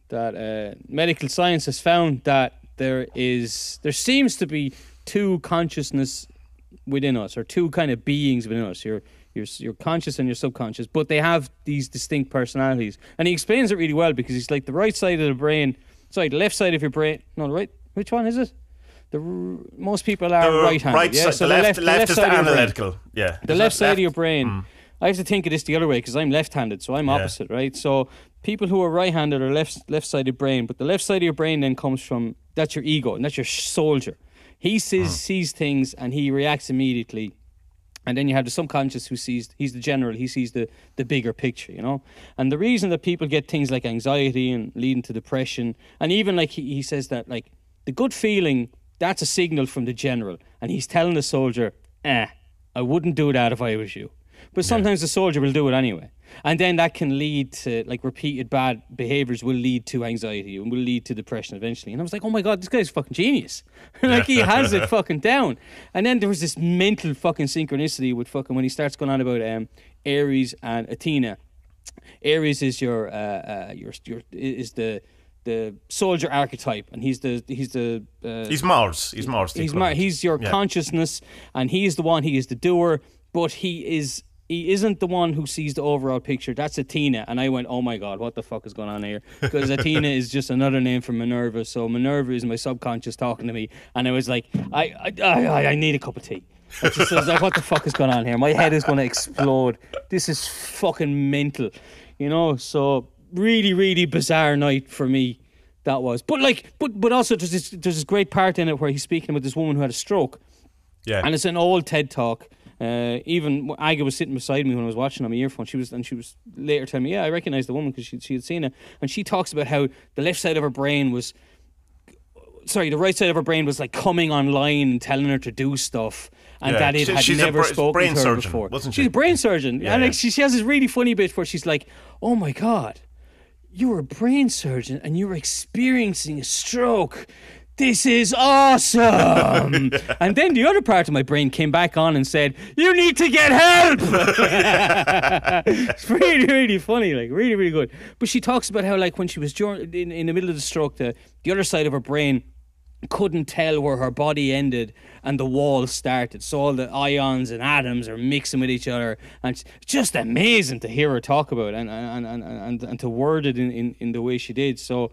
that uh, medical science has found that there is there seems to be two consciousness within us, or two kind of beings within us. Your your your conscious and your subconscious, but they have these distinct personalities. And he explains it really well because he's like the right side of the brain, sorry, the left side of your brain. No, the right. Which one is it? The most people are The right-handed. right yeah, side, so the left, left, is the side of your brain analytical. Yeah, the left side of your brain. Mm. I have to think of this the other way because I'm left-handed, so I'm Yeah. opposite, right? So people who are right-handed are left left-sided brain, but the left side of your brain then comes from that's your ego and that's your soldier. He sees Mm. sees things and he reacts immediately. And then you have the subconscious who sees he's the general, he sees the the bigger picture, you know. And the reason that people get things like anxiety and leading to depression, and even like he, he says that like the good feeling that's a signal from the general, and he's telling the soldier, "Eh, I wouldn't do that if I was you." But sometimes the soldier will do it anyway, and then that can lead to like repeated bad behaviors will lead to anxiety and will lead to depression eventually. And I was like, "Oh my god, this guy's fucking genius! like he has it fucking down." And then there was this mental fucking synchronicity with fucking when he starts going on about um, Ares and Athena. Ares is your uh, uh, your your is the the soldier archetype, and he's the he's the uh, He's Mars. He's Mars. he's mar- he's your Yeah. consciousness, and he's the one. He is the doer, but he is he isn't the one who sees the overall picture. That's Athena, and I went, oh my god, what the fuck is going on here? Because Athena is just another name for Minerva. So Minerva is my subconscious talking to me, and I was like, I I I, I need a cup of tea. I just was like, what the fuck is going on here? My head is going to explode. This is fucking mental, you know. So really, really bizarre night for me. That was, but like, but but also there's this there's this great part in it where he's speaking about this woman who had a stroke, Yeah. and it's an old TED talk. Uh, even Aga was sitting beside me when I was watching on my earphone. She was, and she was later telling me, "Yeah, I recognized the woman because she she had seen it." And she talks about how the left side of her brain was, sorry, the right side of her brain was like coming online and telling her to do stuff, and Yeah. that it She- had she's a never bra- spoken brain to her surgeon, before. wasn't she? she's a brain surgeon, Yeah, and like yeah. she, she has this really funny bit where she's like, "Oh my god." You're a brain surgeon and you were experiencing a stroke. This is awesome. and then the other part of my brain came back on and said, You need to get help. it's really, really funny, like really, really good. But she talks about how, like, when she was dur- in, in the middle of the stroke, the, the other side of her brain couldn't tell where her body ended and the wall started. So all the ions and atoms are mixing with each other, and it's just amazing to hear her talk about it and and and and, and to word it in, in, in the way she did. So.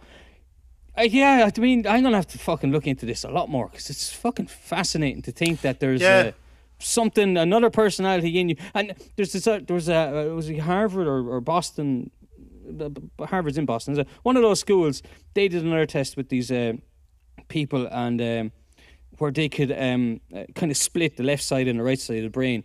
Uh, yeah, I mean, I'm gonna have to fucking look into this a lot more because it's fucking fascinating to think that there's Yeah. uh, something, another personality in you. And there's this, uh, there was a, uh, was it Harvard or, or Boston, Harvard's in Boston. One of those schools, they did another test with these uh, people and um, where they could um, uh, kind of split the left side and the right side of the brain.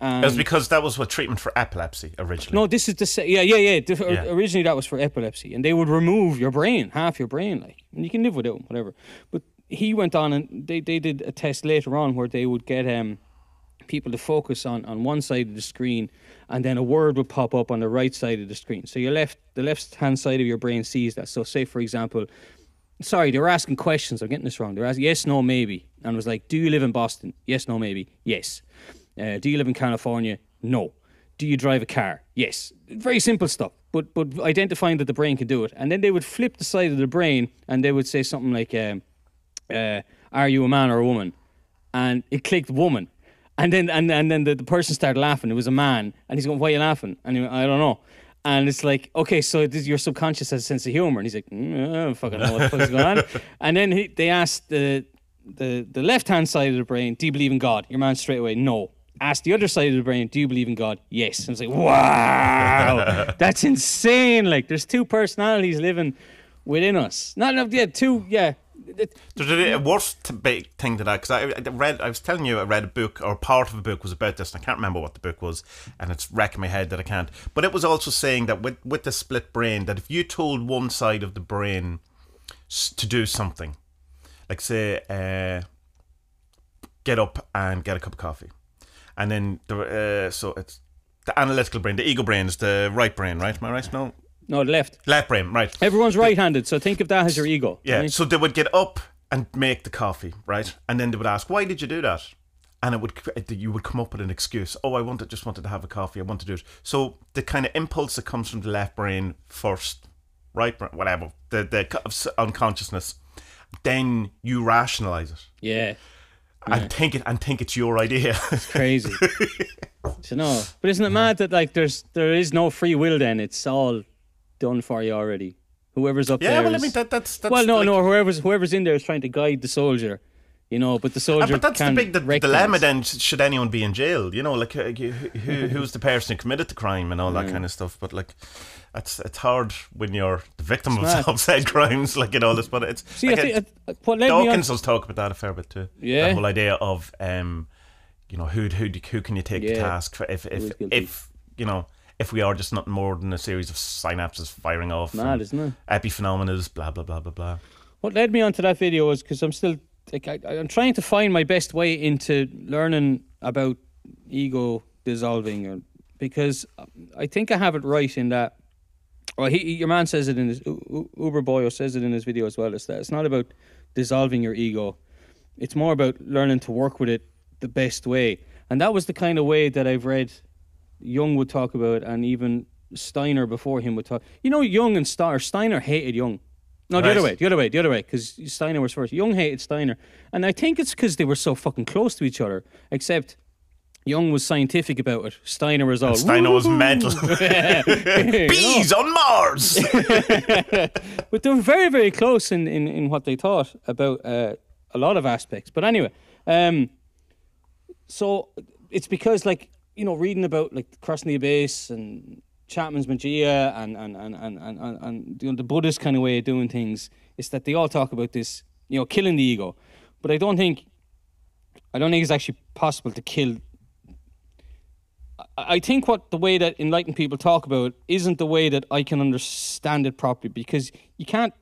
It was because that was what treatment for epilepsy originally. no, this is the sa- yeah, yeah, yeah. The- Yeah. Originally, that was for epilepsy, and they would remove your brain, half your brain, like, and you can live without 'em, whatever. But he went on, and they, they did a test later on where they would get um people to focus on on one side of the screen, and then a word would pop up on the right side of the screen. So your left, the left hand side of your brain sees that. So, say for example, sorry, they were asking questions. I'm getting this wrong. They were asking yes, no, maybe, and was like, do you live in Boston? Yes, no, maybe. Yes. Uh, do you live in California? No. Do you drive a car? Yes. Very simple stuff, but but identifying that the brain can do it, and then they would flip the side of the brain, and they would say something like, um, uh, "Are you a man or a woman?" And it clicked woman, and then and, and then the, the person started laughing. It was a man, and he's going, "Why are you laughing?" And he went, I don't know. And it's like, okay, so this, your subconscious has a sense of humor, and he's like, mm, I don't fucking know what the fuck's going on. And then he, they asked the the the left hand side of the brain, do you believe in God? Your man straight away, no. Ask the other side of the brain, do you believe in God? Yes. And it's like, wow, that's insane. Like, there's two personalities living within us. Not enough, yeah, two, yeah. It- There's a, a big thing to that because I, I read. I was telling you, I read a book or part of a book was about this, and I can't remember what the book was, and it's wrecking my head that I can't. But it was also saying that with with the split brain, that if you told one side of the brain to do something, like say, uh, get up and get a cup of coffee, and then the uh, so it's the analytical brain, the ego brain is the right brain, right? Am I right? No, no, the left. left brain, right? Everyone's right handed, so think of that as your ego. Yeah. right? So they would get up and make the coffee, right? And then they would ask, "Why did you do that?" And it would uh, you would come up with an excuse. Oh, I wanted just wanted to have a coffee. I want to do it. So the kind of impulse that comes from the left brain first, right brain, whatever, the the co- of s- unconsciousness, then you rationalize it Yeah. and think it and think it's your idea. It's crazy. you know, but isn't it mad that like there's there is no free will? Then it's all done for you already. Whoever's up yeah, there. well, I mean that that's, that's well, no, like- no. Whoever's whoever's in there is trying to guide the soldier. You know, but the Uh, soldier. but that's the big the dilemma. things. Then, should anyone be in jail? You know, like uh, who who's the person who committed the crime and all that kind of stuff. But like, it's it's hard when you're the victim of mad. self-said crimes, like and all this. But it's See, like I think it's- uh, what led. Dawkins does talk about that a fair bit too. Yeah. the whole idea of um, you know, who who who can you take to Yeah. task for if was if if you know. If we are just nothing more than a series of synapses firing off, Mad, isn't it? Epiphenomena, blah blah blah blah blah. What led me onto that video was because I'm still like I, I'm trying to find my best way into learning about ego dissolving, or because I think I have it right in that. Well, he, your man says it in his U- U- Uber Boyo says it in his video as well. Is that it's not about dissolving your ego; it's more about learning to work with it the best way. And that was the kind of way that I've read Jung would talk about, and even Steiner before him would talk. You know, Jung and Steiner, Steiner hated Jung. No, the Right. other way, the other way, the other way, because Steiner was first. Jung hated Steiner, and I think it's because they were so fucking close to each other. Except Jung was scientific about it. Steiner was all. Steiner was mental. Bees on Mars. but they were very, very close in, in, in what they thought about uh, a lot of aspects. But anyway, um, so it's because like you know reading about like crossing the abyss and Chapman's Magia and and and and and, and, and you know, the Buddhist kind of way of doing things is that they all talk about this, you know, killing the ego. But I don't think, I don't think it's actually possible to kill. I- I think what the way that enlightened people talk about isn't the way that I can understand it properly because you can't.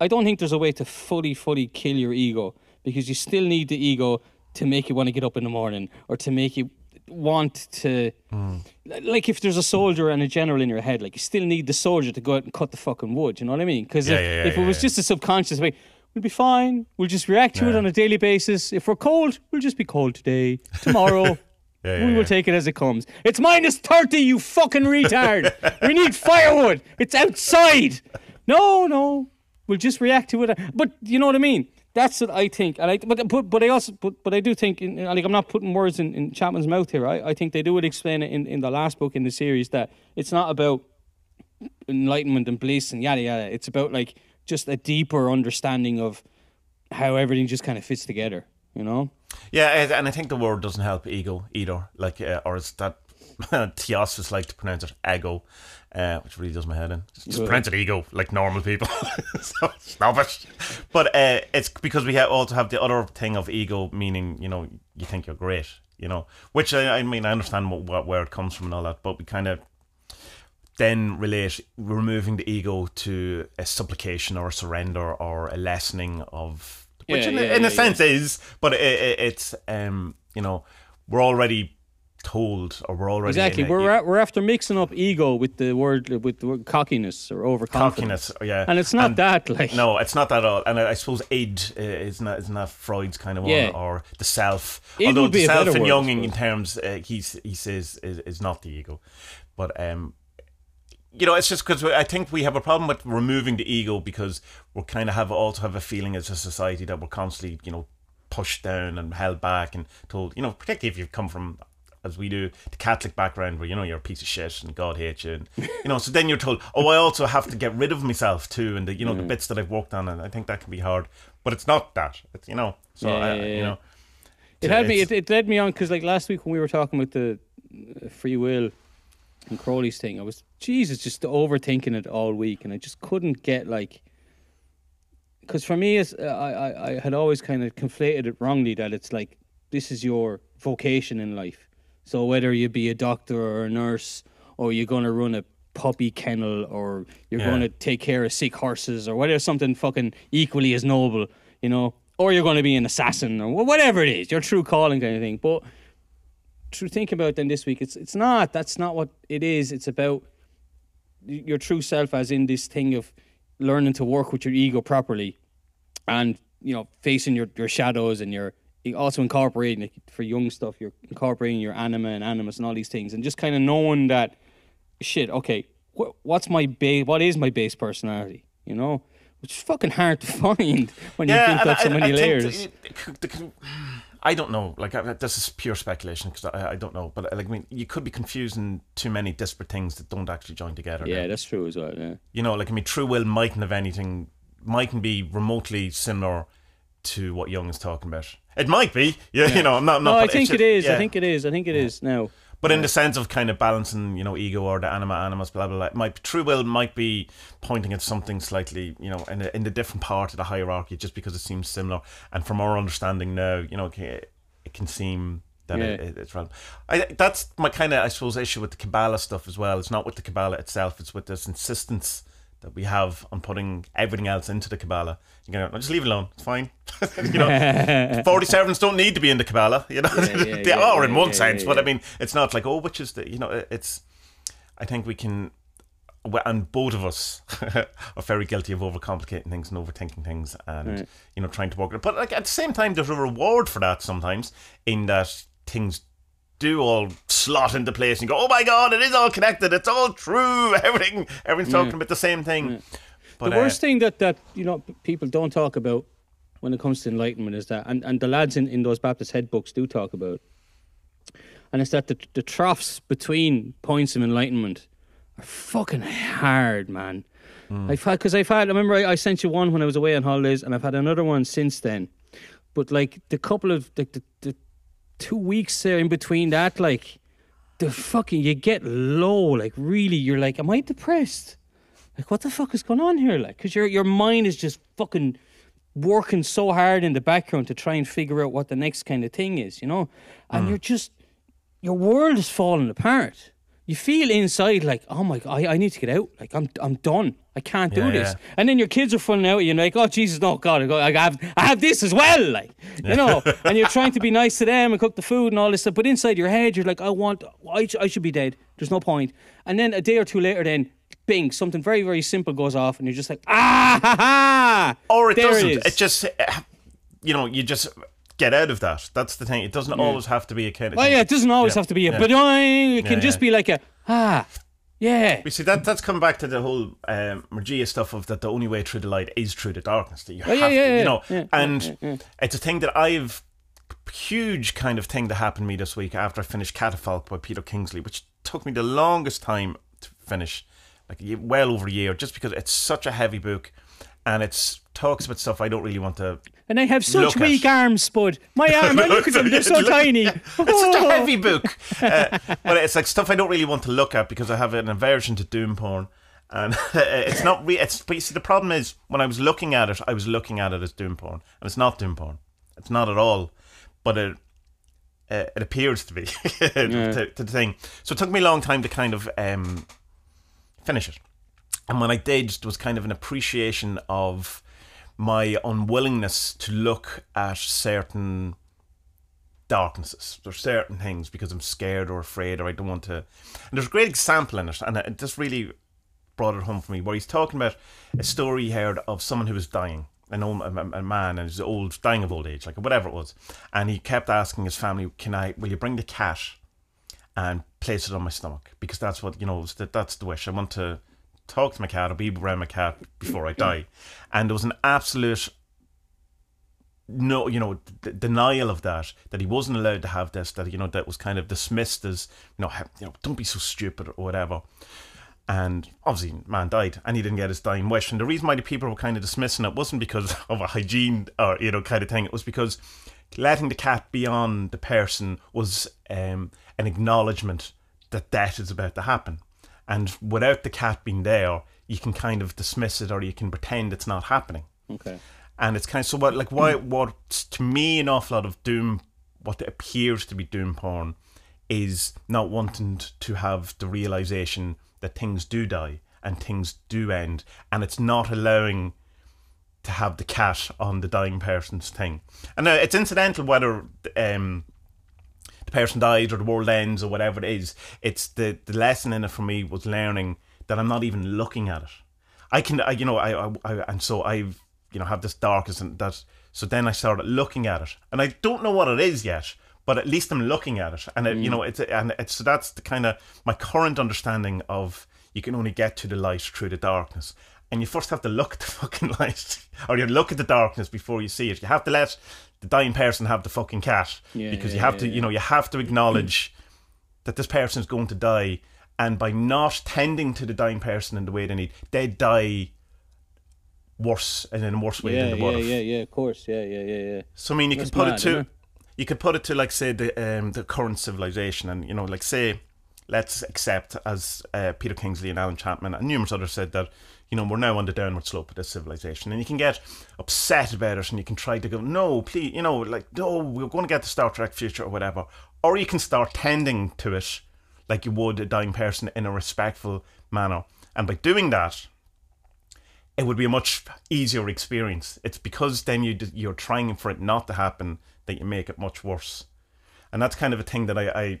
I don't think there's a way to fully, fully kill your ego because you still need the ego to make you want to get up in the morning or to make you want to. Mm. Like if there's a soldier and a general in your head, like you still need the soldier to go out and cut the fucking wood. You know what I mean? Because Yeah, if, yeah, yeah, if it was yeah. just a subconscious way, we'll be fine. We'll just react to it on a daily basis. If we're cold, we'll just be cold today. Tomorrow. Yeah, yeah, we will yeah. take it as it comes. It's minus 30, you fucking retard. we need firewood. It's outside. No, no. We'll just react to it. But you know what I mean? That's what I think, and I but but, but I also but, but I do think in, like I'm not putting words in, in Chapman's mouth here. I, I think they do explain it in, in the last book in the series that it's not about enlightenment and bliss and yada yada. It's about like just a deeper understanding of how everything just kind of fits together. You know? Yeah, and- I think the word doesn't help ego either. Like, uh, or is that Theosophists like to pronounce it ego, uh, which really does my head in. Just, just pronounce it ego like normal people. so stop it. But uh, it's because we ha- also have the other thing of ego, meaning you know you think you're great, you know. Which I, I mean I understand what, what where it comes from and all that, but we kind of then relate removing the ego to a supplication or a surrender or a lessening of which Yeah, in, yeah, a, in yeah, a sense is but it, it, it's um you know we're already told or we're already Exactly. We're a- we're after mixing up ego with the word with the word cockiness or overconfidence. cockiness yeah And it's not that like no it's not that at all and I, I suppose id uh, is not is not Freud's kind of Yeah. one or the self Id although the self in word, in terms uh, he's, he says is, is not the ego but um you know, it's just because I think we have a problem with removing the ego because we kind of have also have a feeling as a society that we're constantly, you know, pushed down and held back and told, you know, particularly if you've come from, as we do, the Catholic background where, you know, you're a piece of shit and God hates you. And, you know, so then you're told, oh, I also have to get rid of myself too. And, the, you know, the bits that I've worked on. And I think that can be hard. But it's not that. It's, you know, so, Yeah, I, yeah, you know. It had me. It, it led me on because like last week when we were talking about the uh, free will and Crowley's thing, I was Jesus just overthinking it all week, and I just couldn't get like. Because for me, it's, uh, I, I I had always kind of conflated it wrongly that it's like this is your vocation in life. So whether you be a doctor or a nurse, or you're gonna run a puppy kennel, or you're Yeah. gonna take care of sick horses, or whatever something fucking equally as noble, you know, or you're gonna be an assassin or whatever it is, your true calling kind of thing. But to think about then this week, it's it's not. That's not what it is. It's about your true self, as in this thing of learning to work with your ego properly, and you know facing your, your shadows and your you also incorporating like, for Jung stuff. You're incorporating your anima and animus and all these things, and just kind of knowing that shit. Okay, wh- what's my base? What is my base personality? You know. Which is fucking hard to find when you built and up so I- I many layers. the- the- I don't know. Like I, this is pure speculation because I, I don't know. But like I mean, you could be confusing too many disparate things that don't actually join together. yeah, now. that's true as well. Yeah. you know, like I mean, true will mightn't have anything, mightn't be remotely similar to what Jung is talking about. It might be, yeah. You know, I'm not. I'm No, not I think it is. I think it is. I think it is now. But in the sense of kind of balancing, you know, ego or the anima animus, blah blah blah, might true will might be pointing at something slightly, you know, in a, in the different part of the hierarchy, just because it seems similar. And from our understanding now, you know, it, it can seem that Yeah. it, it's relevant. I that's my kind of I suppose issue with the Kabbalah stuff as well. It's not with the Kabbalah itself; it's with this insistence that we have on putting everything else into the Kabbalah. You know, just leave it alone. It's fine. you know, forty servants don't need to be in the Kabbalah. You know, yeah, they yeah, are yeah, in one yeah, sense, yeah, but. I mean, it's not like oh, which is the you know, it's. I think we can, and both of us are very guilty of overcomplicating things and overthinking things, and Right. you know, trying to work it. But like at the same time, there's a reward for that sometimes in that things do all slot into place and go, oh my god, it is all connected, it's all true, everything, everyone's talking about the same thing. But the uh, worst thing that, that you know people don't talk about when it comes to enlightenment is that, and, and the lads in, in those Baptist head books do talk about, and it's that the, the troughs between points of enlightenment are fucking hard, man. I've had because I've had. I remember I, I sent you one when I was away on holidays, and I've had another one since then. But like the couple of like the, the two weeks there in between that, like the fucking you get low, like really, you're like, am I depressed? Like, what the fuck is going on here? Like, because your your mind is just fucking working so hard in the background to try and figure out what the next kind of thing is, you know, and mm. you're just your world is falling apart. You feel inside like, oh my god, I, I need to get out. Like I'm I'm done. I can't do Yeah, this. yeah. And then your kids are falling out. at you and like, oh Jesus, no God, I, have I have this as well. Like you know, and you're trying to be nice to them and cook the food and all this stuff. But inside your head, you're like, I want, I, I should be dead. There's no point. And then a day or two later, then bing, something very very simple goes off, and you're just like, ah ha ha. or it There doesn't. It just, uh, you know, you just get out of that. That's the thing. It doesn't always have to be a kind of. Well, yeah, it doesn't always Yeah, have to be a yeah. but it can Yeah, just yeah. be like a ah, Yeah. We see that that's come back to the whole um, Magia stuff of that the only way through the light is through the darkness. That you Oh, yeah, have yeah, to, you know, yeah, yeah, and yeah, yeah. it's a thing that I've huge kind of thing that happened to me this week after I finished Catafalque by Peter Kingsley, which took me the longest time to finish, like well over a year, just because it's such a heavy book, and it's talks about stuff I don't really want to And I have such Look at- weak arms, Spud. My arm, I look at them, they're so tiny. It's such a heavy book. Uh, but it's like stuff I don't really want to look at because I have an aversion to doom porn. And it's not re- it's but you see the problem is when I was looking at it, I was looking at it as doom porn. And it's not doom porn. It's not at all. But it uh, it appears to be to, to the thing. So it took me a long time to kind of um, finish it. And when I did, there was kind of an appreciation of my unwillingness to look at certain darknesses. or certain things because I'm scared or afraid or I don't want to. And there's a great example in it, and it just really brought it home for me, where he's talking about a story he heard of someone who was dying. An old a, man and he's old, dying of old age, like whatever it was, and he kept asking his family, "Can I? Will you bring the cat and place it on my stomach? Because that's what you know. That that's the wish. I want to talk to my cat or be around my cat before I die." And there was an absolute no, you know, d- denial of that, that he wasn't allowed to have this, that, you know, that was kind of dismissed as, you know, you know, don't be so stupid or whatever. And obviously, man died, and he didn't get his dying wish. And the reason why the people were kind of dismissing it wasn't because of a hygiene or, you know, kind of thing. It was because letting the cat be on the person was um, an acknowledgement that death is about to happen. And without the cat being there, you can kind of dismiss it or you can pretend it's not happening Okay. and it's kind of so what like why what's to me an awful lot of doom what appears to be doom porn is not wanting to have the realization that things do die and things do end and it's not allowing to have the cat on the dying person's thing and uh, it's incidental whether um person dies or the world ends or whatever it is it's the the lesson in it for me was learning that i'm not even looking at it. I can I, you know I, I, I and so i've you know have this darkness and that so then i started looking at it. And i don't know what it is yet but at least i'm looking at it. And it, you mm. know it's and it's so that's the kind of my current understanding of you can only get to the light through the darkness. And you first have to look at the fucking light or you look at the darkness before you see it. You have to let the dying person have the fucking cat Yeah, because yeah, you have yeah, to you know you have to acknowledge that this person is going to die and by not tending to the dying person in the way they need they die worse and in a worse way Yeah, than they yeah, yeah, yeah, of course. Yeah, yeah, yeah, yeah. so I mean, you That's could put mad, it to, it? you could put it to like say the um the current civilization, and you know, like say, let's accept as uh, Peter Kingsley and Alan Chapman and numerous others said that you know we're now on the downward slope of this civilization, and you can get upset about it, and you can try to go, no, please, you know, like no, we're going to get the Star Trek future or whatever, or you can start tending to it like you would a dying person in a respectful manner, and by doing that it would be a much easier experience. It's because then you you're trying for it not to happen that you make it much worse, and that's kind of a thing that I. I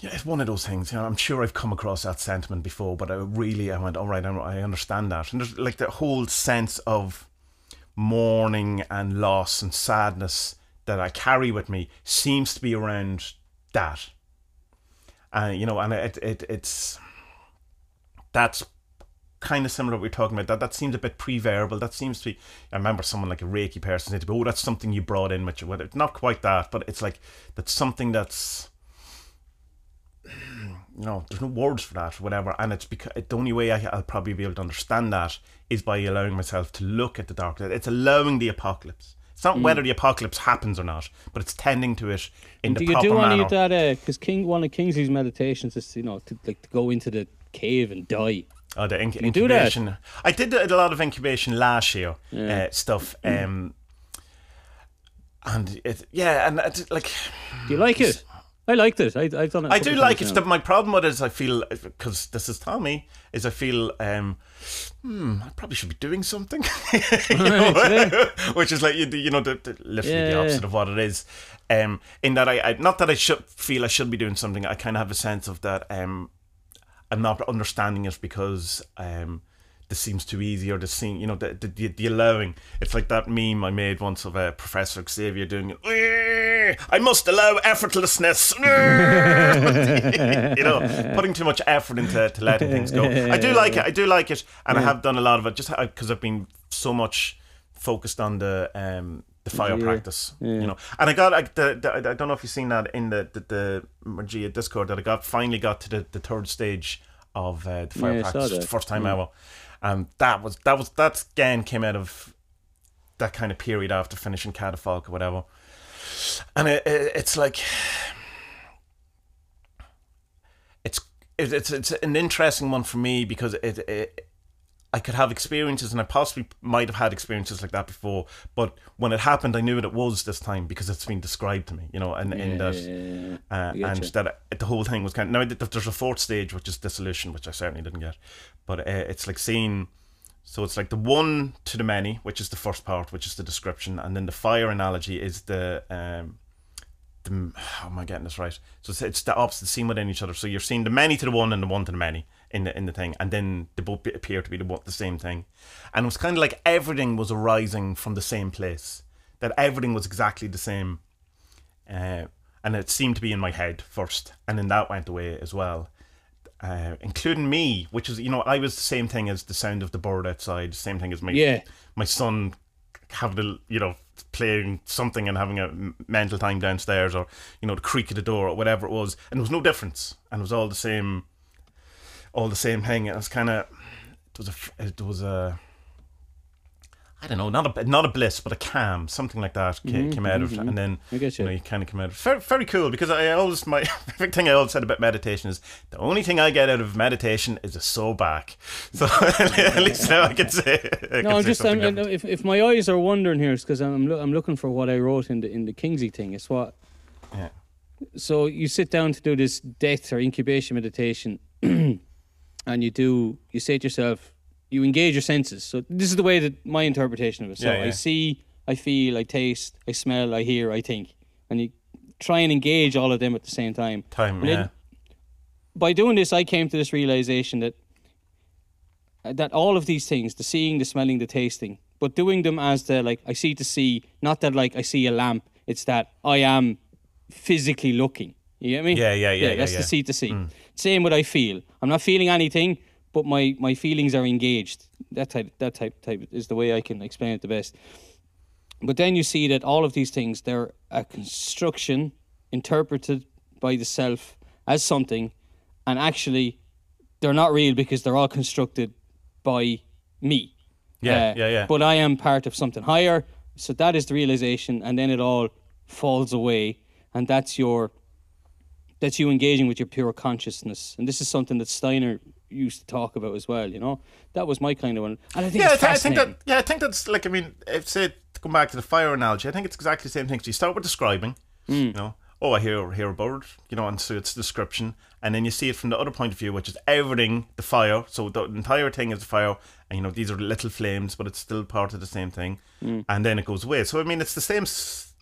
yeah, it's one of those things. You know, I'm sure I've come across that sentiment before, but I really I went, all right, I understand that, and there's like the whole sense of mourning and loss and sadness that I carry with me seems to be around that, and you know, and it it it's that's kind of similar what we're talking about. That that seems a bit pre-verbal. That seems to be. I remember someone like a Reiki person said, "Oh, that's something you brought in with you." Well, it's not quite that, but it's like that's something that's. You know, there's no words for that, or whatever, and it's because the only way I, I'll probably be able to understand that is by allowing myself to look at the darkness. It's allowing the apocalypse. It's not whether the apocalypse happens or not, but it's tending to it in Do the proper do you do any manner. of that? Because King, one of Kingsley's meditations is, you know, to like to go into the cave and die. Oh, the inc- incubation. I did a lot of incubation last year uh, stuff. Um, and it, yeah, and it, like Do you like it? I liked it. I, I've done it. I do like it. now. My problem with it is I feel because this is Tommy is I feel um, hmm, I probably should be doing something, You know? which is like you, you know the, the, literally the Yeah. opposite of what it is. Um, in that I, I not that I should feel I should be doing something. I kind of have a sense of that um, I'm not understanding it because um, this seems too easy or this seem you know the, the the allowing. It's like that meme I made once of uh, Professor Xavier doing I must allow effortlessness. You know putting too much effort into to letting things go. I do like it I do like it and I have done a lot of it just because I've been so much focused on the um the fire Yeah. practice Yeah. you know. And I got like the, the I don't know if you've seen that in the the, the Magia Discord that I got finally got to the, the third stage of uh, the fire Yeah, practice the first time Yeah. ever and that was that was that again came out of that kind of period after finishing Catafalque or whatever. And it, it, it's like it's it, it's it's an interesting one for me because it, it I could have experiences and I possibly might have had experiences like that before but when it happened I knew what it was this time because it's been described to me you know and in that Yeah. uh, I and you. that uh, the whole thing was kind of now there's a fourth stage which is dissolution which I certainly didn't get but uh, it's like seeing so it's like the one to the many which is the first part which is the description and then the fire analogy is the um the how am I getting this right so it's, it's the opposite seeing within each other so you're seeing the many to the one and the one to the many in the in the thing and then they both appear to be the, the same thing and it was kind of like everything was arising from the same place that everything was exactly the same uh, and it seemed to be in my head first, and then that went away as well, uh, including me, which is you know I was the same thing as the sound of the bird outside, same thing as my Yeah. my son having the you know playing something and having a mental time downstairs, or you know the creak of the door or whatever it was, and there was no difference, and it was all the same, all the same thing. And it was kind of it was a it was a I don't know, not a not a bliss, but a calm, something like that ca- mm-hmm, came out of it, mm-hmm. and then you you. know you kind of come out. of it. Very, very cool because I always my thing I always said about meditation is the only thing I get out of meditation is a sore back. So at least now I can say. I No, can I'm say just. I'm, if if my eyes are wandering here, it's because I'm loo- I'm looking for what I wrote in the in the Kingsley thing. It's what. Yeah. So you sit down to do this death or incubation meditation, and you do you say to yourself, you engage your senses. So this is the way that my interpretation of it. So Yeah, I see, I feel, I taste, I smell, I hear, I think, and you try and engage all of them at the same time. time. Then- Yeah, by doing this, I came to this realization that uh, that all of these things, the seeing, the smelling, the tasting, but doing them as the like I see to see, not that like I see a lamp. It's that I am physically looking. You get me? Yeah, yeah, yeah, yeah, that's yeah. the see to see. Same what I feel. I'm not feeling anything, but my my feelings are engaged. That type that type type is the way I can explain it the best. But then you see that all of these things they're a construction interpreted by the self as something, and actually they're not real because they're all constructed by me. Yeah, uh, yeah, yeah. But I am part of something higher. So that is the realization, and then it all falls away, and that's your that's you engaging with your pure consciousness. And this is something that Steiner used to talk about as well. You know, that was my kind of one. And I think yeah. I, it's th- I think that. Yeah, I think that's like. I mean, if say to come back to the fire analogy, I think it's exactly the same thing. So you start with describing. Hmm. You know, oh, I hear hear a bird. You know, and so it's description, and then you see it from the other point of view, which is everything the fire. So the entire thing is the fire, and you know these are little flames, but it's still part of the same thing. Hmm. And then it goes away. So I mean, it's the same.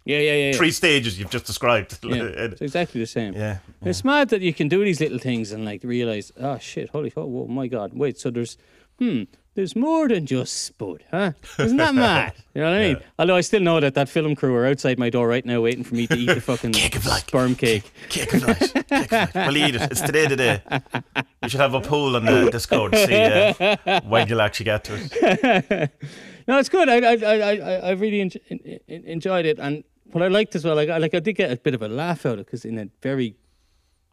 Yeah, yeah, yeah. yeah. Three stages you've just described. Yeah, it's exactly the same. yeah. It's mad that you can do these little things and like realize, oh shit, holy fuck, oh my god, wait, so there's, hmm, there's more than just Spud, huh? Isn't that mad? You know what I mean? Although I still know that that film crew are outside my door right now waiting for me to eat the fucking Cake of light. sperm cake. Cake of light. Cake of light. Well, eat it. It's today today. You should have a poll on the Discord to see uh, when you'll actually get to it. No, it's good. I I I I, I really en- en- enjoyed it, and what I liked as well, like I like I did get a bit of a laugh out of it because in a very,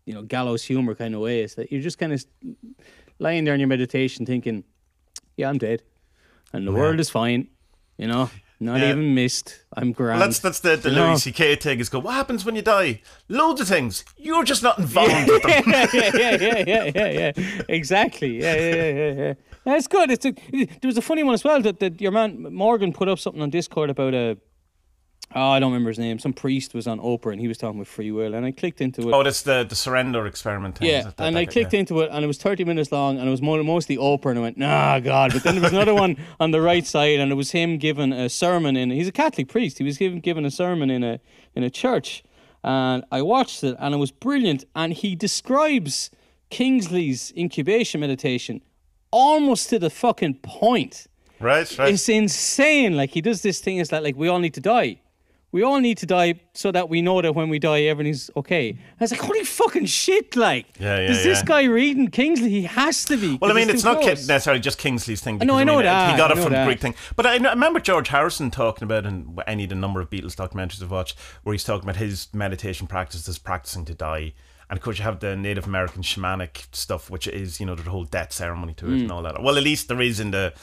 you know, gallows humor kind of way, is that you're just kind of lying there in your meditation thinking, yeah, I'm dead, and the world is fine, you know, not Yeah. even missed. I'm grand. Well, that's that's the, the You? Louis C.K. thing is go, what happens when you die? Loads of things. You're just not involved with them. yeah, yeah, yeah, yeah, yeah, yeah, yeah. Exactly. Yeah, yeah, yeah, yeah, yeah. That's good. It's a, there was a funny one as well that, that your man Morgan put up something on Discord about a. Oh, I don't remember his name. Some priest was on Oprah and he was talking about free will, and I clicked into it. Oh, that's the, the surrender experiment thing. yeah. That- and that- I clicked yeah. into it, and it was thirty minutes long, and it was mostly Oprah, and I went, "Nah, God!" But then there was another one on the right side, and it was him giving a sermon in. He's a Catholic priest. He was giving giving a sermon in a in a church, and I watched it, and it was brilliant. And he describes Kingsley's incubation meditation almost to the fucking point. Right, right. It's insane. Like he does this thing. Is that like we all need to die? We all need to die so that we know that when we die, everything's okay. I was like, holy fucking shit! Like, Yeah, yeah, is this yeah. guy reading Kingsley? He has to be. Well, I mean, it's not close. necessarily just Kingsley's thing. because, I know mean, that, He got it from the. Greek thing. But I, I remember George Harrison talking about in any of the number of Beatles documentaries I've watched, where he's talking about his meditation practice as practicing to die. And of course, you have the Native American shamanic stuff, which is, you know, the whole death ceremony to it Mm. and all that. Well, at least there is in the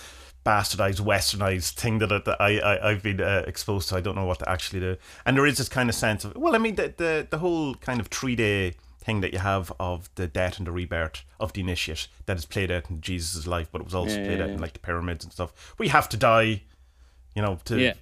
bastardized, westernized thing that, I, I, I've been uh, exposed to. I don't know what to actually do. And there is this kind of sense of, well, I mean, the, the, the whole kind of three day thing that you have of the death and the rebirth of the initiate that is played out in Jesus' life, but it was also Yeah, played yeah, out in like the pyramids and stuff. We have to die, you know, to Yeah.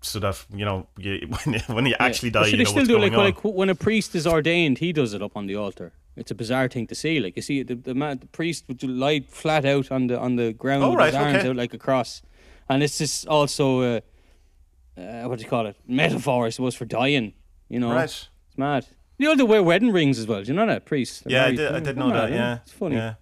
so that you know you, when you, when you actually die, should you they still do like, like when a priest is ordained, he does it up on the altar. It's a bizarre thing to see. Like you see, the the, man, the priest would lie flat out on the on the ground Oh, with right, his arms okay. out like a cross, and it's just also uh, uh, what do you call it? Metaphor, I suppose, for dying. You know, right? it's mad. You know they wear wedding rings as well. Do you know that priests? They're Yeah, I did. I did know that. mad, Yeah, it's funny. Yeah.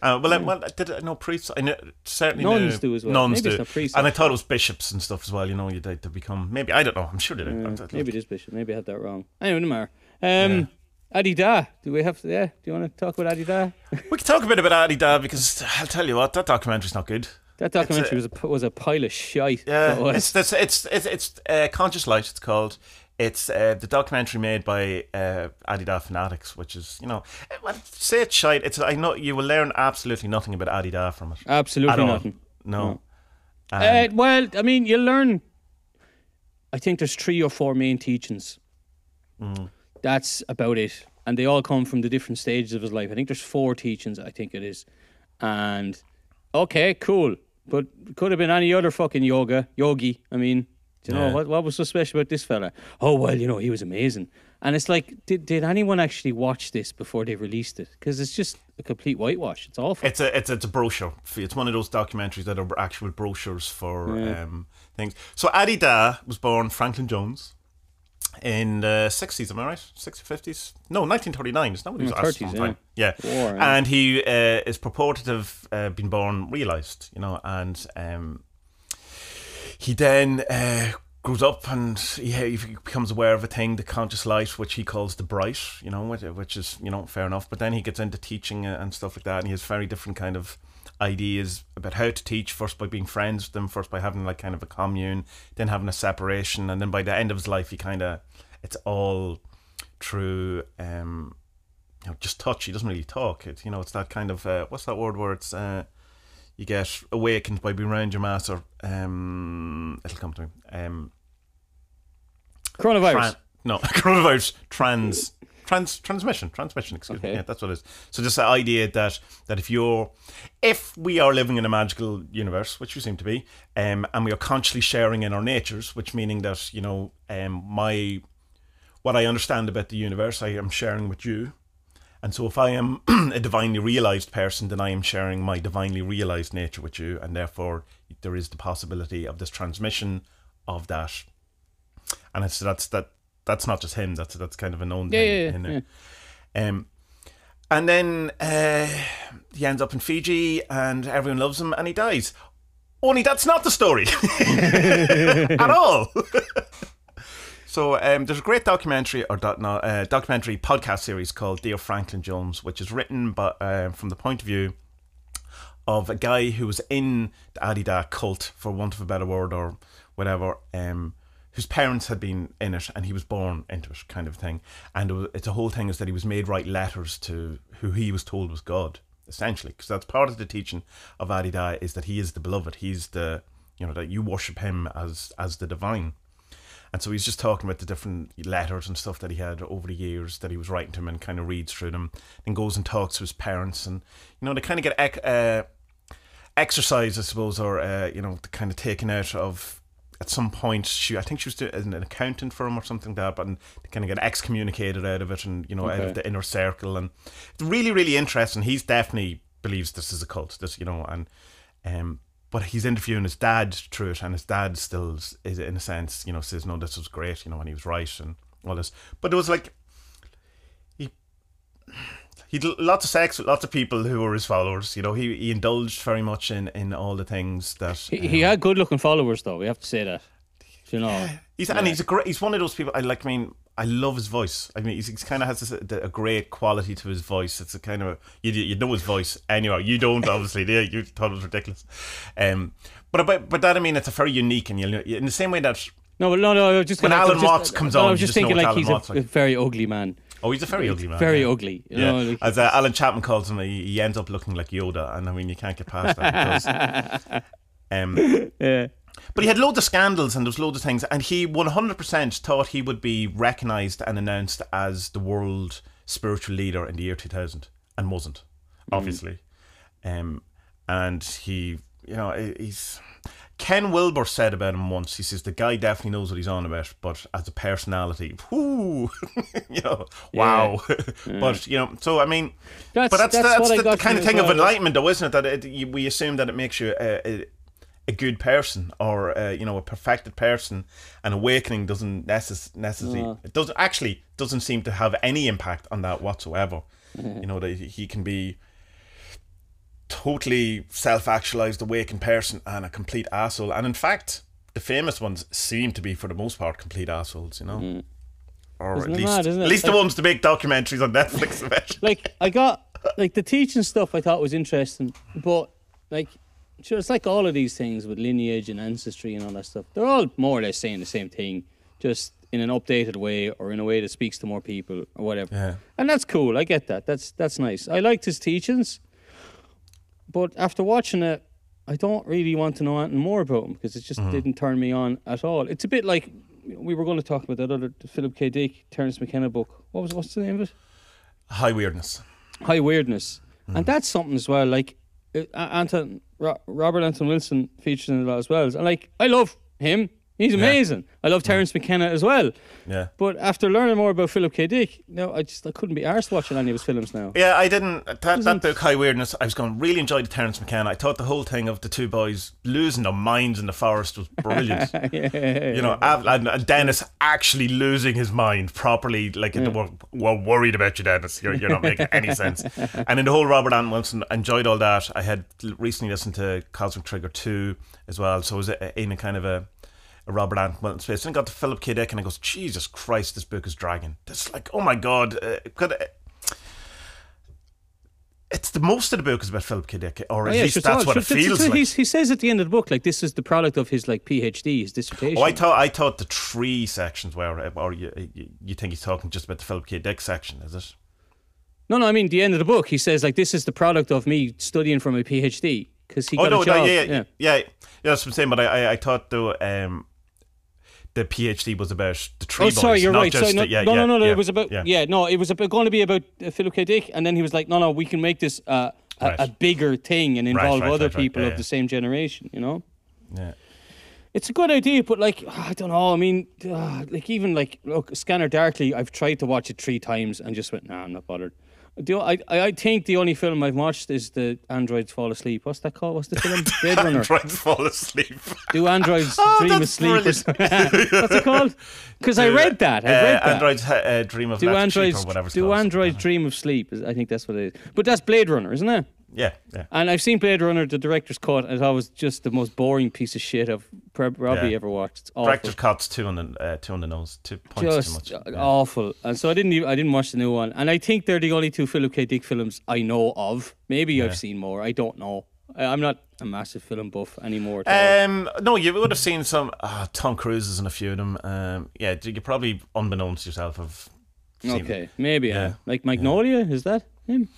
Uh, well, I, well, did I know priests? I know, certainly Nuns knew, do as well. Nuns Maybe it's do, priests, and I thought it was bishops and stuff as well. You know, you would to become maybe I don't know. I'm sure they. Uh, maybe it is Bishop. Maybe I had that wrong. Anyway, no matter. Um, Adi Da. Do we have to? Yeah. Do you want to talk about Adi Da? We can talk a bit about Adi Da because I'll tell you what, that documentary's not good. That documentary was a was a pile of shite. Yeah, it's it's it's it's, it's uh, Conscious Light. It's called. It's uh, the documentary made by uh, Adi Da's Fanatics, which is you know, eh, well, say it's shite. It's I know you will learn absolutely nothing about Adi Da's from it. Absolutely nothing. No. Uh, And- well, I mean, you learn. I think there's three or four main teachings. Mm. That's about it, and they all come from the different stages of his life. I think there's four teachings. I think it is, and okay, cool, but could have been any other fucking yoga yogi. I mean, do you know Yeah. what? What was so special about this fella? Oh well, you know he was amazing, and it's like, did did anyone actually watch this before they released it? Because it's just a complete whitewash. It's awful. It's a it's it's a brochure. It's one of those documentaries that are actual brochures for um, things. So Adi Da was born Franklin Jones in the sixties. Am I right? Sixties, fifties? No, nineteen thirty nine. It's not what he was Mm, asked 30s, sometime. Yeah, War, yeah. and he uh, is purported to have uh, been born realized. You know, and um, he then uh, grows up and he, he becomes aware of a thing, the conscious light, which he calls the bright, you know, which, which is, you know, fair enough. But then he gets into teaching and stuff like that, and he has very different kind of ideas about how to teach, first by being friends with them, first by having like kind of a commune, then having a separation, and then by the end of his life, he kind of, it's all through, um, you know, just touch. He doesn't really talk. It, you know, it's that kind of, uh, what's that word where it's, uh, you get awakened by being around your master. Um, it'll come to me. Um, Coronavirus. tran- no, coronavirus trans trans transmission transmission. Excuse me. Yeah, that's what it is. So just the idea that that if you're if we are living in a magical universe, which we seem to be, um, and we are consciously sharing in our natures, which meaning that you know, um, my what I understand about the universe, I am sharing with you. And so, if I am a divinely realized person, then I am sharing my divinely realized nature with you, and therefore there is the possibility of this transmission of that. And it's that's that that's not just him. That's that's kind of a known Yeah, thing. yeah, yeah, in it. Um, and then uh, he ends up in Fiji, and everyone loves him, and he dies. Only that's not the story at all. So um, there's a great documentary or doc, no, uh, documentary podcast series called Dear Franklin Jones, which is written but uh, from the point of view of a guy who was in the Adi Da cult, for want of a better word or whatever, um, whose parents had been in it and he was born into it, kind of thing. And it was, it's a whole thing is that he was made write letters to who he was told was God, essentially, because that's part of the teaching of Adi Da is that he is the beloved, he's the you know that you worship him as as the divine. And so he's just talking about the different letters and stuff that he had over the years that he was writing to him and kind of reads through them and goes and talks to his parents. And, you know, they kind of get uh, exercise, I suppose, or, uh, you know, kind of taken out of. At some point, she I think she was an accountant for him or something like that, but they kind of get excommunicated out of it and, you know, out of the inner circle. And it's really, really interesting. He's definitely believes this is a cult, this, you know, and. Um, but he's interviewing his dad through it, and his dad still is, is in a sense, you know, says, "No, this was great," you know, and he was right, and all this. But it was like, he, He would lots of sex with lots of people who were his followers. You know, he, he indulged very much in, in all the things that He, he had good looking followers, though. We have to say that. You know, He's and he's a great. He's one of those people. I like. I mean, I love his voice. I mean, he's, he's kind of has this, a, a great quality to his voice. It's a kind of a, you you know his voice anyway. You don't obviously. yeah, you? thought it was ridiculous. Um, but but but that I mean, it's a very unique and you know, in the same way that no, no, no. Just When gonna- I was Alan just- Watts comes no, on, I was just just thinking like Alan he's a, like. a very ugly man. Oh, he's a very ugly man. Very yeah. ugly. Yeah. know, like- As uh, Alan Chapman calls him, he, he ends up looking like Yoda, and I mean, you can't get past that. Because, um, yeah. But he had loads of scandals and there was loads of things, and he 100% thought he would be recognised and announced as the world spiritual leader in the year 2000, and wasn't, obviously. Um, and he, you know, he's. Ken Wilber said about him once, he says, the guy definitely knows what he's on about, but as a personality, whoo, you know, wow. but, you know, so I mean, That's- but that's, that's that's, the, the kind of thing of enlightenment, though, isn't it? That it, you, we assume that it makes you a, a, a good person or uh, you know a perfected person. An awakening doesn't necess- necessarily it doesn't actually doesn't seem to have any impact on that whatsoever. You know that he can be totally self-actualized, awakened person and a complete asshole. And in fact, the famous ones seem to be for the most part complete assholes. You know. Mm. Or Isn't at least, mad, at least the ones to make documentaries on Netflix like I got like the teaching stuff I thought was interesting, but like sure it's like all of these things with lineage and ancestry and all that stuff. They're all more or less saying the same thing, just in an updated way or in a way that speaks to more people or whatever. Yeah. And that's cool. I get that. That's that's nice. I liked his teachings, but after watching it, I don't really want to know anything more about him because it just didn't turn me on at all. It's a bit like we were going to talk about that other Philip K. Dick, Terence McKenna book. What was what's the name of it? High weirdness. high weirdness, and that's something as well. Like uh, Anton Ro- Robert Anton Wilson features in it lot as well, and like I love him. He's amazing. I love Terence McKenna as well. Yeah. But after learning more about Philip K. Dick, no, I just I couldn't be arsed watching any of his films now. Yeah, I didn't. That, that book, High Weirdness, I was going really enjoyed the Terence McKenna. I thought the whole thing of the two boys losing their minds in the forest was brilliant. yeah, You know, and, Dennis actually losing his mind properly. Like, we're, we're worried about you, Dennis. You're, you're not making any sense. And in the whole Robert Anton Wilson, enjoyed all that. I had recently listened to Cosmic Trigger 2 as well. So I was in a kind of a. Robert Wilson space. Then I got to Philip K. Dick and I goes, Jesus Christ, this book is dragging. It's like, oh my God. Uh, could, uh, it's the most of the book is about Philip K. Dick, or at Oh, yeah, least sure, that's what it feels like. He says at the end of the book, like this is the product of his like PhD, his dissertation. Oh, I thought I thought the three sections were, or you, you you think he's talking just about the Philip K. Dick section, is it? no, no, I mean the end of the book. He says like this is the product of me studying for my PhD because he Oh got no, a job. no, yeah, yeah, yeah, yeah. That's what I'm saying. But I, I, I thought though, um, the PhD was about the three Oh, boys. sorry, you're right. Sorry, no, the, yeah, no, yeah, no, no, no, yeah, It was about yeah. no, it was about, going to be about uh, Philip K. Dick, and then he was like, no, no, we can make this uh, a, Right. a bigger thing and involve right, other right, right. people of the same generation. You know, yeah. it's a good idea, but like I don't know. I mean, uh, like even like look, Scanner Darkly. I've tried to watch it three times and just went, nah, I'm not bothered. The, I, I think the only film I've watched is the Androids Fall Asleep. What's that called? What's the film? Blade Runner. To fall asleep. Do androids Oh, dream of sleep? or brilliant. something? What's it called? Because I read that. I Uh, read that. Androids uh, dream of Do androids or whatever. it's do androids dream of sleep? I think that's what it is. But that's Blade Runner, isn't it? Yeah, yeah. And I've seen Blade Runner, the director's cut, and it was just the most boring piece of shit I've probably Yeah. ever watched. It's awful. Director's cuts two on the uh, two on the nose, two points just too much. Yeah. awful. And so I didn't even, I didn't watch the new one. And I think they're the only two Philip K. Dick films I know of. Maybe I've seen more. I don't know. I, I'm not a massive film buff anymore. Um, no, you would have seen some. Uh, Tom Cruise's and a few of them. Um, yeah, you probably, unbeknownst to yourself, have seen okay, maybe. Yeah. Yeah. Like Magnolia, is that him?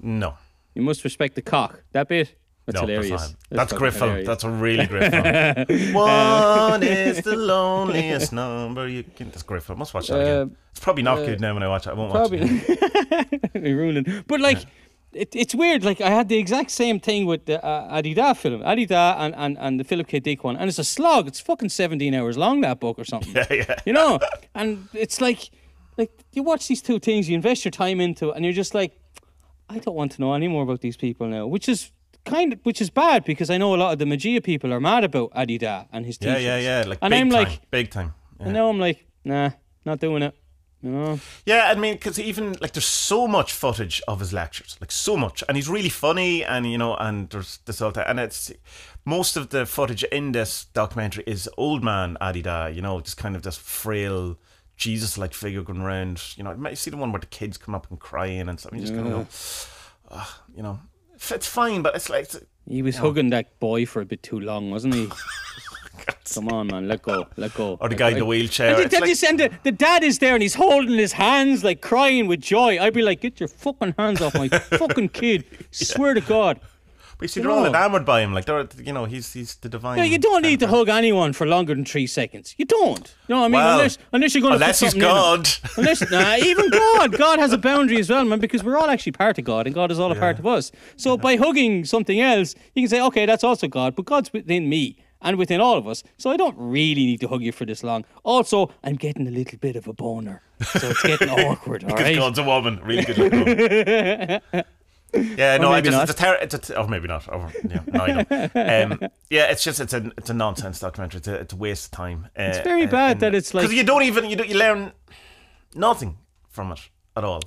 No, You must respect the cock. That bit. That's no, hilarious. that's. That's, a fucking great film. hilarious. That's a really great film. One is the loneliest number you can. That's great film. Must watch that Uh, again. It's probably not good now when I watch it. I won't watch Probably. it. again. We ruined it. But like, it, it's weird. Like I had the exact same thing with the uh, Adi Da film, Adi Da and, and and the Philip K. Dick one, and it's a slog. It's fucking seventeen hours long that book or something. Yeah, yeah. You know, and it's like, like you watch these two things, you invest your time into, it, and you're just like, I don't want to know any more about these people now, which is kind of which is bad because I know a lot of the Magia people are mad about Adi Da and his Yeah, teachings. yeah, yeah. Like and big I'm time. like, big time. Yeah. and now I'm like, nah, not doing it. You know? Yeah, I mean, because even like there's so much footage of his lectures, like so much, and he's really funny, and you know, and there's this all that, and it's most of the footage in this documentary is old man Adi Da, you know, just kind of this frail Jesus-like figure going around. You know, you see the one where the kids come up and crying and stuff. You just kind of go, "Ugh," you know, it's fine, but it's like. It's, He was hugging that boy for a bit too long, wasn't he? Come on, man, let go, let go. or the Let guy in the wheelchair. The, it's like- and the, the dad is there and he's holding his hands like crying with joy. I'd be like, get your fucking hands off my fucking kid. Swear to God. But you see, you they're all enamored by him. Like they're, you know, he's he's the divine. No, you don't need to hug anyone for longer than three seconds. You don't. You know what I mean? Well, unless, unless you're going to Unless he's. God. Unless, nah, even God, God has a boundary as well, man, because we're all actually part of God, and God is all a part of us. So by hugging something else, you can say, okay, that's also God, but God's within me and within all of us. So I don't really need to hug you for this long. Also, I'm getting a little bit of a boner, so it's getting awkward. All Because right. God's a woman. Really good looking. Yeah, no, I just, not. it's a ter- it's a t- oh maybe not. Oh, yeah, no, I know. Um, yeah, it's just it's a it's a nonsense documentary. It's a, it's a waste of time. Uh, It's very bad that it's like- because you don't even you don't, you learn nothing from it at all.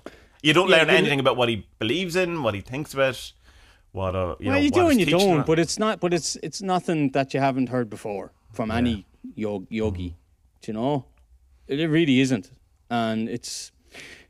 You don't Yeah, learn anything about what he believes in, what he thinks about, what uh, you well, know. you what do and you don't, on. but it's not. But it's it's nothing that you haven't heard before from any yog, yogi. Do you know? It really isn't, and it's.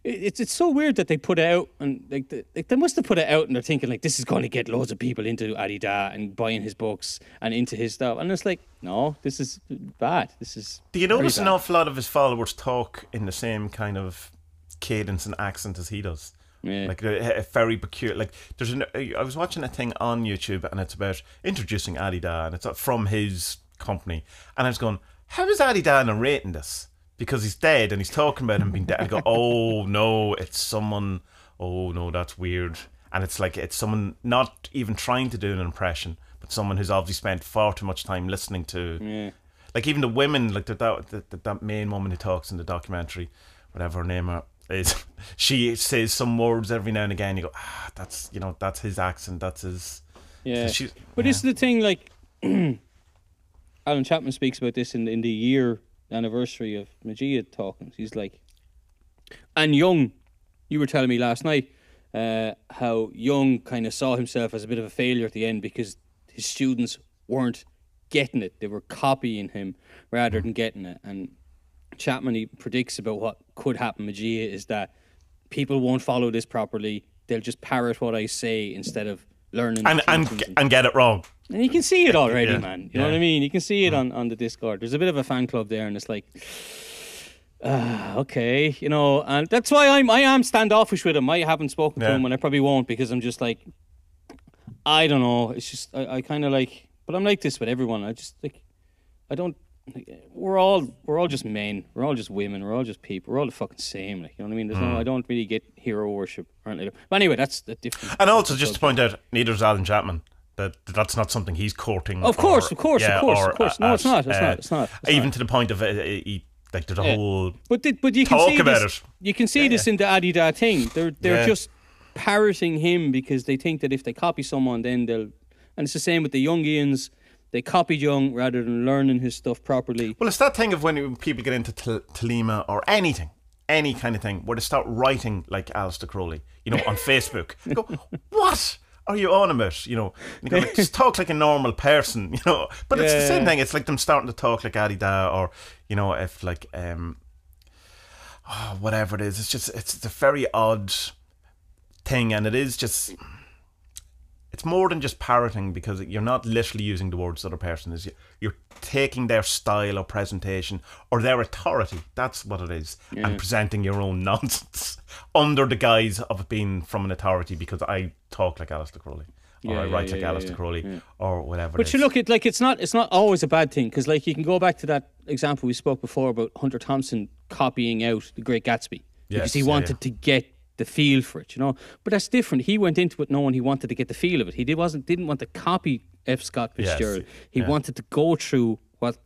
It- It's it's so weird that they put it out and like, the, like they must have put it out and they're thinking like this is going to get loads of people into Adi Da and buying his books and into his stuff and it's like no this is bad this is Do you notice an awful lot of his followers talk in the same kind of cadence and accent as he does? Yeah. Like a, a eh, very peculiar. Like there's an. Eh, I was watching a thing on YouTube and it's about introducing Adi Da and it's uh, from his company and I was going, how is Adi Da narrating this? Because he's dead and he's talking about him being dead. I go, oh no, it's someone. Oh no, that's weird. And it's like it's someone not even trying to do an impression, but someone who's obviously spent far too much time listening to yeah like even the women, like that that, that, that main woman who talks in the documentary, whatever her name is, she says some words every now and again. You go, ah, that's you know that's his accent, that's his. Yeah, She- but yeah. this is the thing. Like, Alan Chapman speaks about this in in the year anniversary of Magia talking. He's like, and Jung, you were telling me last night uh, how Jung kind of saw himself as a bit of a failure at the end because his students weren't getting it; they were copying him rather than getting it. And Chapman he predicts about what could happen. Magia is that people won't follow this properly; they'll just parrot what I say instead of learning And and and get it wrong. and you can see it already, Yeah, man. You know what I mean? You can see it on, on the Discord. There's a bit of a fan club there, and it's like, uh, okay, you know, and that's why I'm I am standoffish with him. I haven't spoken to Yeah. him, and I probably won't because I'm just like, I don't know. It's just I, I kind of like, but I'm like this with everyone. I just like, I don't. We're all we're all just men. We're all just women. We're all just people. We're all the fucking same. Like you know what I mean? There's Mm. no. I don't really get hero worship or anything. like that. But anyway, that's the different. And also, just to point out, neither is Alan Chapman. That that's not something he's courting. Of course, or- of course, of course, of course. No, it's not, it's uh, not, it's not, it's even not. to the point of uh, he, like there's a Yeah. whole. But the, but you can Talk see about this, it. You can see this in the Adi Da thing. They're they're Yeah. just parroting him because they think that if they copy someone, then they'll. And it's the same with the Jungians. They copied Jung rather than learning his stuff properly. Well, it's that thing of when people get into tel- Thelema or anything, any kind of thing, where they start writing like Aleister Crowley, you know, on Facebook. Go, what are you on about? You know, you go, like, just talk like a normal person, you know. But it's the same thing. It's like them starting to talk like Adi Da or, you know, if like, um, oh, whatever it is. It's just, it's a very odd thing. And it is just, it's more than just parroting because you're not literally using the words the other person is. You're taking their style or presentation or their authority. That's what it is, and presenting your own nonsense under the guise of it being from an authority because I talk like Aleister Crowley or Yeah, I yeah, write yeah, like yeah, Aleister yeah, Crowley yeah. or whatever. But you look at like it's not it's not always a bad thing because like you can go back to that example we spoke before about Hunter Thompson copying out The Great Gatsby because Yes, he yeah, wanted yeah. to get the feel for it, you know. But that's different. He went into it knowing he wanted to get the feel of it. He did, wasn't didn't want to copy F. Scott Yes, Fitzgerald. he yeah. wanted to go through what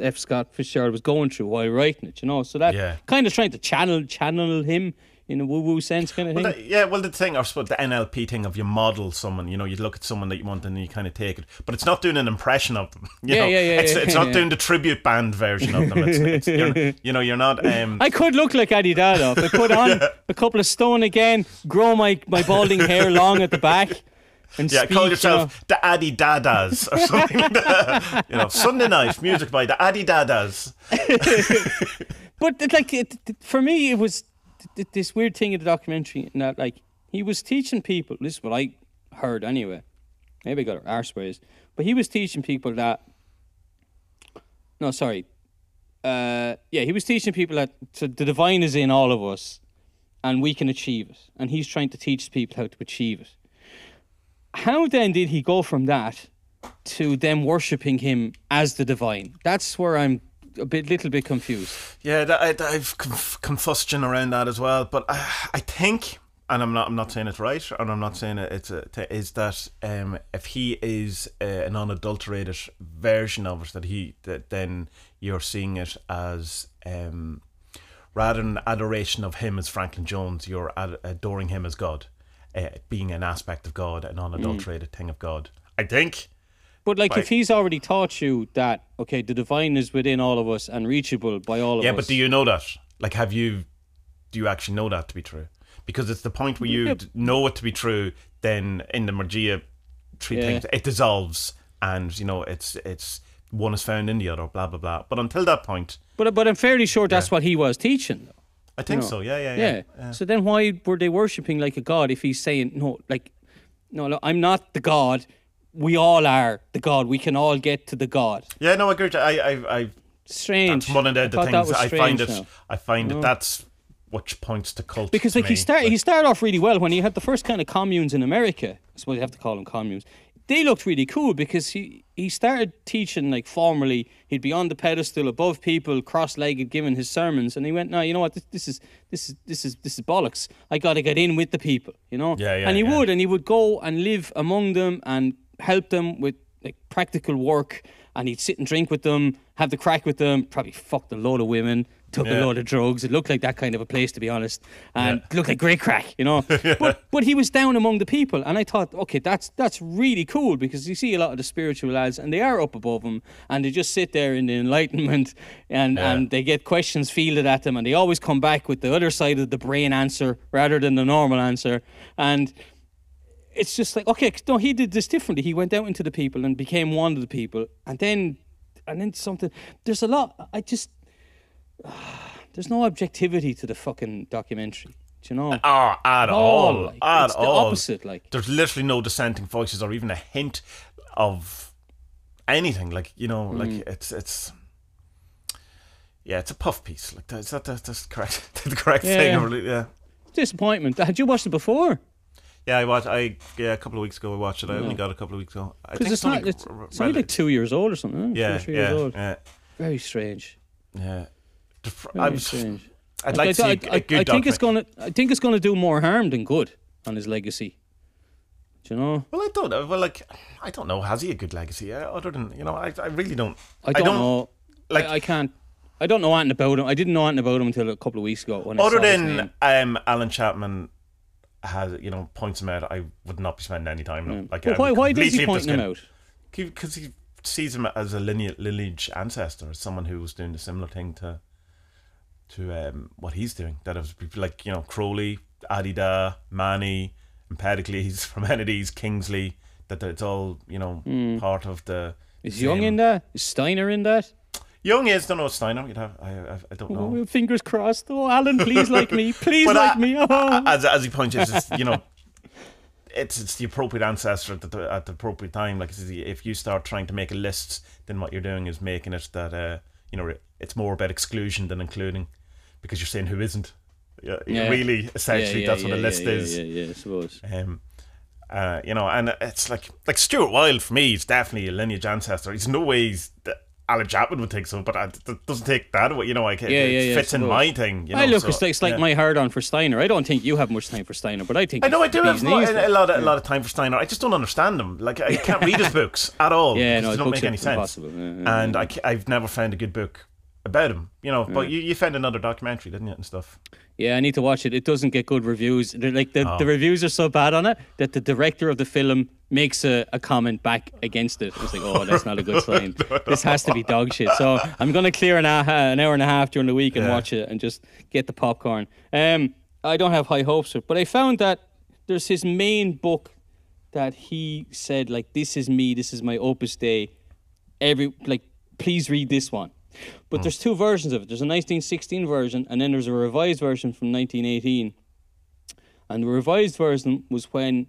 F. Scott Fitzgerald was going through while writing it, you know. So that Yeah. kind of trying to channel channel him in a woo woo sense kind of thing. The- yeah, well, the thing, I suppose, the NLP thing of you model someone, you know, you look at someone that you want and you kind of take it, but it's not doing an impression of them. You Yeah, know? yeah, yeah, It's, yeah, it's not yeah. doing the tribute band version of them. It's, it's, you're, you know, you're not. Um, I could look like Adi Da. I put on a couple of stone again, grow my, my balding hair long at the back, and yeah, speak, call you yourself the Addy Dadas or something. you know, Sunday night music by the Addy Dadas. But like it- for me, it was th- th- this weird thing in the documentary, in that like he was teaching people. This is what I heard anyway. Maybe I got our arse but he was teaching people that. No, sorry. Uh, yeah, he was teaching people that the divine is in all of us, and we can achieve it. And he's trying to teach people how to achieve it. How then did he go from that to them worshiping him as the divine? That's where I'm a bit, little bit confused. Yeah, I, I've confusion around that as well. But I, I think, and I'm not, I'm not saying it's right, and I'm not saying it, it's a, t- is that um, if he is uh, an unadulterated version of it, that he, that then you're seeing it as um, rather than adoration of him as Franklin Jones, you're ad- adoring him as God, uh, being an aspect of God, an unadulterated thing of God. I think. But like, if he's already taught you that, okay, the divine is within all of us and reachable by all of Yeah, us. Yeah, but do you know that? Like, have you? Do you actually know that to be true? Because it's the point where you Yeah. know it to be true. Then in the Magia three Yeah. things, it dissolves, and you know it's it's one is found in the other. Blah blah blah. But until that point, But but I'm fairly sure that's what he was teaching. Though. I think No. so. Yeah, yeah, Yeah. yeah. So then why were they worshiping like a god if he's saying no, like, no, no, I'm not the god. We all are the god. We can all get to the god. Yeah, no, I agree. I, I, I Strange. that's one of the, I the that things I find it. now. I find it that's which points to cult because like he started he started off really well when he had the first kind of communes in America. I suppose you have to call them communes. They looked really cool because he he started teaching like formally. He'd be on the pedestal above people, cross-legged, giving his sermons, and he went, "No, you know what? This, this is this is this is this is bollocks. I got to get in with the people, you know." Yeah, yeah, And he yeah. would, and he would go and live among them and help them with like practical work. And he'd sit and drink with them, have the crack with them, probably fucked a load of women, took a Yeah. load of drugs. It looked like that kind of a place, to be honest, and Yeah. looked like great crack, you know. But but he was down among the people, and I thought, okay, that's that's really cool because you see a lot of the spiritual lads, and they are up above them, and they just sit there in the enlightenment, and Yeah. and they get questions fielded at them, and they always come back with the other side of the brain answer rather than the normal answer, and it's just like okay no he did this differently he went out into the people and became one of the people and then and then something there's a lot i just there's no objectivity to the fucking documentary do you know Oh, at all, all, like, at it's the all. opposite like There's literally no dissenting voices or even a hint of anything. Like you know, like Mm. it's it's. Yeah, it's a puff piece. Like that's that, that, that's correct. the correct Yeah, thing. yeah. Yeah. disappointment had you watched it before Yeah, I watched. I yeah, a couple of weeks ago I watched it. I only got a couple of weeks ago. I because it's not only it's, r- it's only like two years old or something two yeah, or three yeah, years old yeah, very strange yeah. The fr- very I was, strange I'd Like, to I, see I, a I, good I think it's gonna I think it's gonna do more harm than good on his legacy do you know Well, I don't know. Well, like, I don't know. Has he a good legacy? Uh, other than you know, I, I really don't. I don't, know. like- I, I can't. I don't know anything about him. I didn't know anything about him until a couple of weeks ago. When I Other saw his than name. um, Alan Chapman has, you know, points him out. I would not be spending any time. on. Like, I why? Why does he point him out? because he sees him as a lineage, ancestor, as someone who was doing a similar thing to to um, what he's doing. That it was like you know Crowley, Adi Da, Manny, Empedocles, Parmenides, Kingsley. That it's all you know Hmm. part of the. Is Jung in that? Is Steiner in that? Jung is don't know Steiner. You'd have I I, I don't know. Oh, fingers crossed. Oh, Alan, please like me. Please like I- me. Oh. as as he points out, it's, you know, it's it's the appropriate ancestor at the at the appropriate time. Like if you start trying to make a list, then what you're doing is making it that uh, you know it's more about exclusion than including, because you're saying who isn't. Yeah, Yeah. really, essentially, yeah, that's what a list is. Yeah, yeah, I suppose. Um, uh, you know, and it's like like Stuart Wilde for me is definitely a lineage ancestor. He's no ways that Alan Chapman would think so, but it doesn't take that away. You know, like it, Yeah, yeah, it yeah, fits in my thing. You know, I look, so, it's like, it's like yeah. my hard on for Steiner. I don't think you have much time for Steiner, but I think I know I do have a lot, a lot, of, a lot of time for Steiner. I just don't understand him. Like I can't read his books at all. Yeah, no, his don't make any sense. impossible. And I, I've never found a good book about him, you know. But you, you found another documentary, didn't you, and stuff? Yeah, I need to watch it. It doesn't get good reviews. They're like the, Oh. the reviews are so bad on it that the director of the film makes a, a comment back against it. It's like, oh, that's not a good sign. This has to be dog shit. So I'm gonna clear an, hour, an hour and a half during the week and Yeah. watch it and just get the popcorn. Um, I don't have high hopes for it, but I found that there's his main book that he said like, this is me, this is my opus day. Every like, please read this one. But hmm. there's two versions of it. There's a 1916 version, and then there's a revised version from 1918. And the revised version was when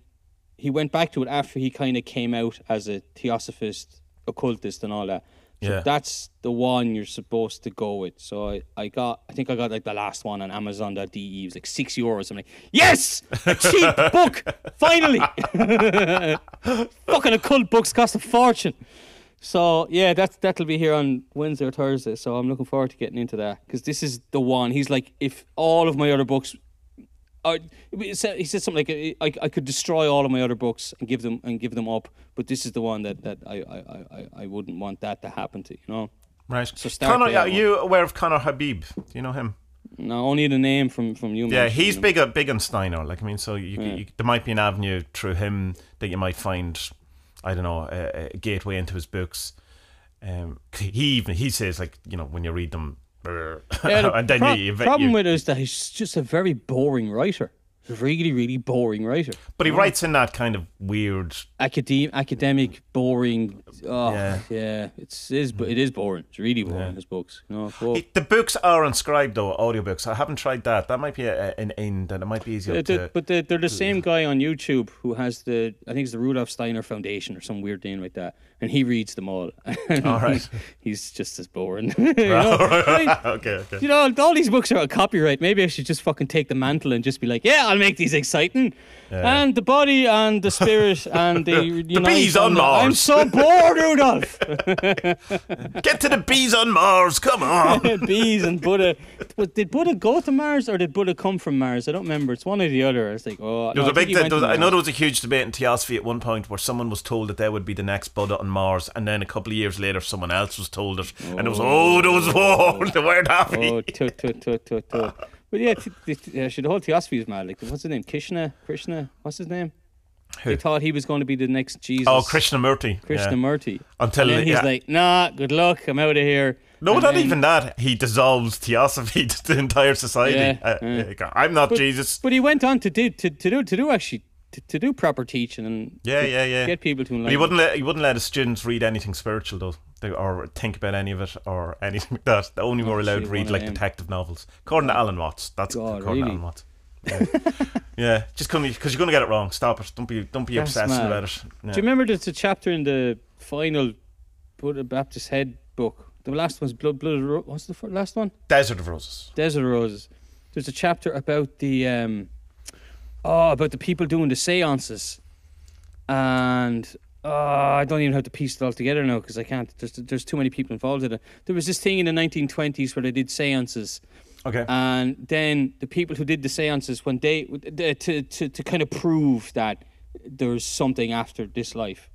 he went back to it after he kind of came out as a theosophist, occultist, and all that. So Yeah. that's the one you're supposed to go with. So I, I got, I think I got like the last one on Amazon.de. It was like six euros. I'm like, yes, a cheap book, finally. Fucking occult books cost a fortune. So yeah, that's that'll be here on Wednesday or Thursday. So I'm looking forward to getting into that because this is the one. He's like, if all of my other books, are, he said he said something like, I, I could destroy all of my other books and give them and give them up, but this is the one that that I I, I, I- wouldn't want that to happen to. You know, Right. So start Conner, with yeah, that are you aware of Conner Habib? Do you know him? no, only the name from from you. Yeah, he's big, uh, big on Steiner. Like I mean, so you, you, there might be an avenue through him that you might find, I don't know, a, a gateway into his books. Um, he even he says like you know when you read them, Yeah, the and then pro- you, you, problem you with it is that he's just a very boring writer. Really, really boring writer. but he writes in that kind of weird. Academic, academic, boring. Oh, Yeah. yeah. It's it is, but it is boring. It's really boring. His books, you know. but- He- the books are inscribed though, audiobooks. I haven't tried that. That might be a, an end, and it might be easier to. but the, they're the same guy on YouTube who has the I think it's the Rudolf Steiner Foundation or some weird name like that, and he reads them all. All right. he's just as boring. you, know? I mean, okay, okay. you know, all these books are on copyright. Maybe I should just fucking take the mantle and just be like, yeah, I'll make these exciting. And the body and the spirit and the you know, bees on Mars. I'm so bored, Rudolph. Get to the bees on Mars. Come on. bees and Buddha. But did Buddha go to Mars or did Buddha come from Mars? I don't remember. It's one or the other. It's like, oh, There was I a big. There was, I know there was a huge debate in theosophy at one point where someone was told that they would be the next Buddha on Mars, and then a couple of years later, someone else was told it, and it was oh, there was war. They weren't happy. Oh, tut, tut, tut, tut, tut. But yeah, th- th- actually, the whole theosophy is mad. Like, what's his name? Krishna? Krishna? What's his name? Who? They thought he was going to be the next Jesus. Oh, Krishnamurti. yeah. Krishnamurti. Until And then he's yeah. like, nah, good luck. I'm out of here. no, And not then- even that. He dissolves theosophy to the entire society. Yeah, Uh, yeah. I'm not Jesus. But he went on to do to, to do to do actually to, to do proper teaching and Yeah, yeah, yeah. get people to But he wouldn't let he wouldn't let his students read anything spiritual though, or think about any of it or anything like that. They only were allowed to read like detective novels, according to Alan Watts. That's God, according really? to Alan Watts. Yeah, yeah just come because you're gonna get it wrong. Stop it. Don't be don't be That's obsessed mad. about it. Yeah. Do you remember there's a chapter in the final Buddha Baptist Head book? The last one's Blood, Blood, Ro- what's the last one? Desert of Roses. Desert of Roses. There's a chapter about the um, oh, about the people doing the seances, and oh, I don't even have to piece it all together now because I can't. There's there's too many people involved in it. There was this thing in the 1920s where they did seances, Okay. and then the people who did the seances when they to to to kind of prove that there's something after this life.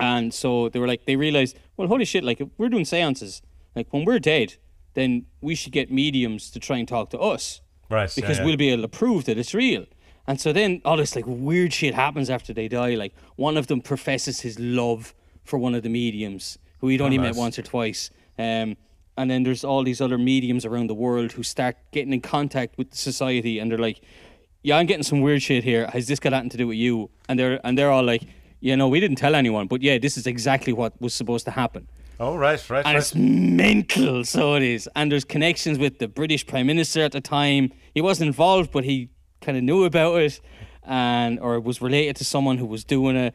And so they were like, they realized, well, holy shit, like if we're doing seances, like when we're dead, then we should get mediums to try and talk to us right. yeah, because yeah. we'll be able to prove that it's real. And so then all this like weird shit happens after they die. Like one of them professes his love for one of the mediums who he'd only met nice. once or twice. Um, and then there's all these other mediums around the world who start getting in contact with the society, and they're like, "Yeah, I'm getting some weird shit here. Has this got anything to do with you?" And they're and they're all like, "Yeah, no, we didn't tell anyone, but yeah, this is exactly what was supposed to happen." Oh right, right, and right. it's mental. So it is, and there's connections with the British Prime Minister at the time. He wasn't involved, but he kind of knew about it, and or was related to someone who was doing it.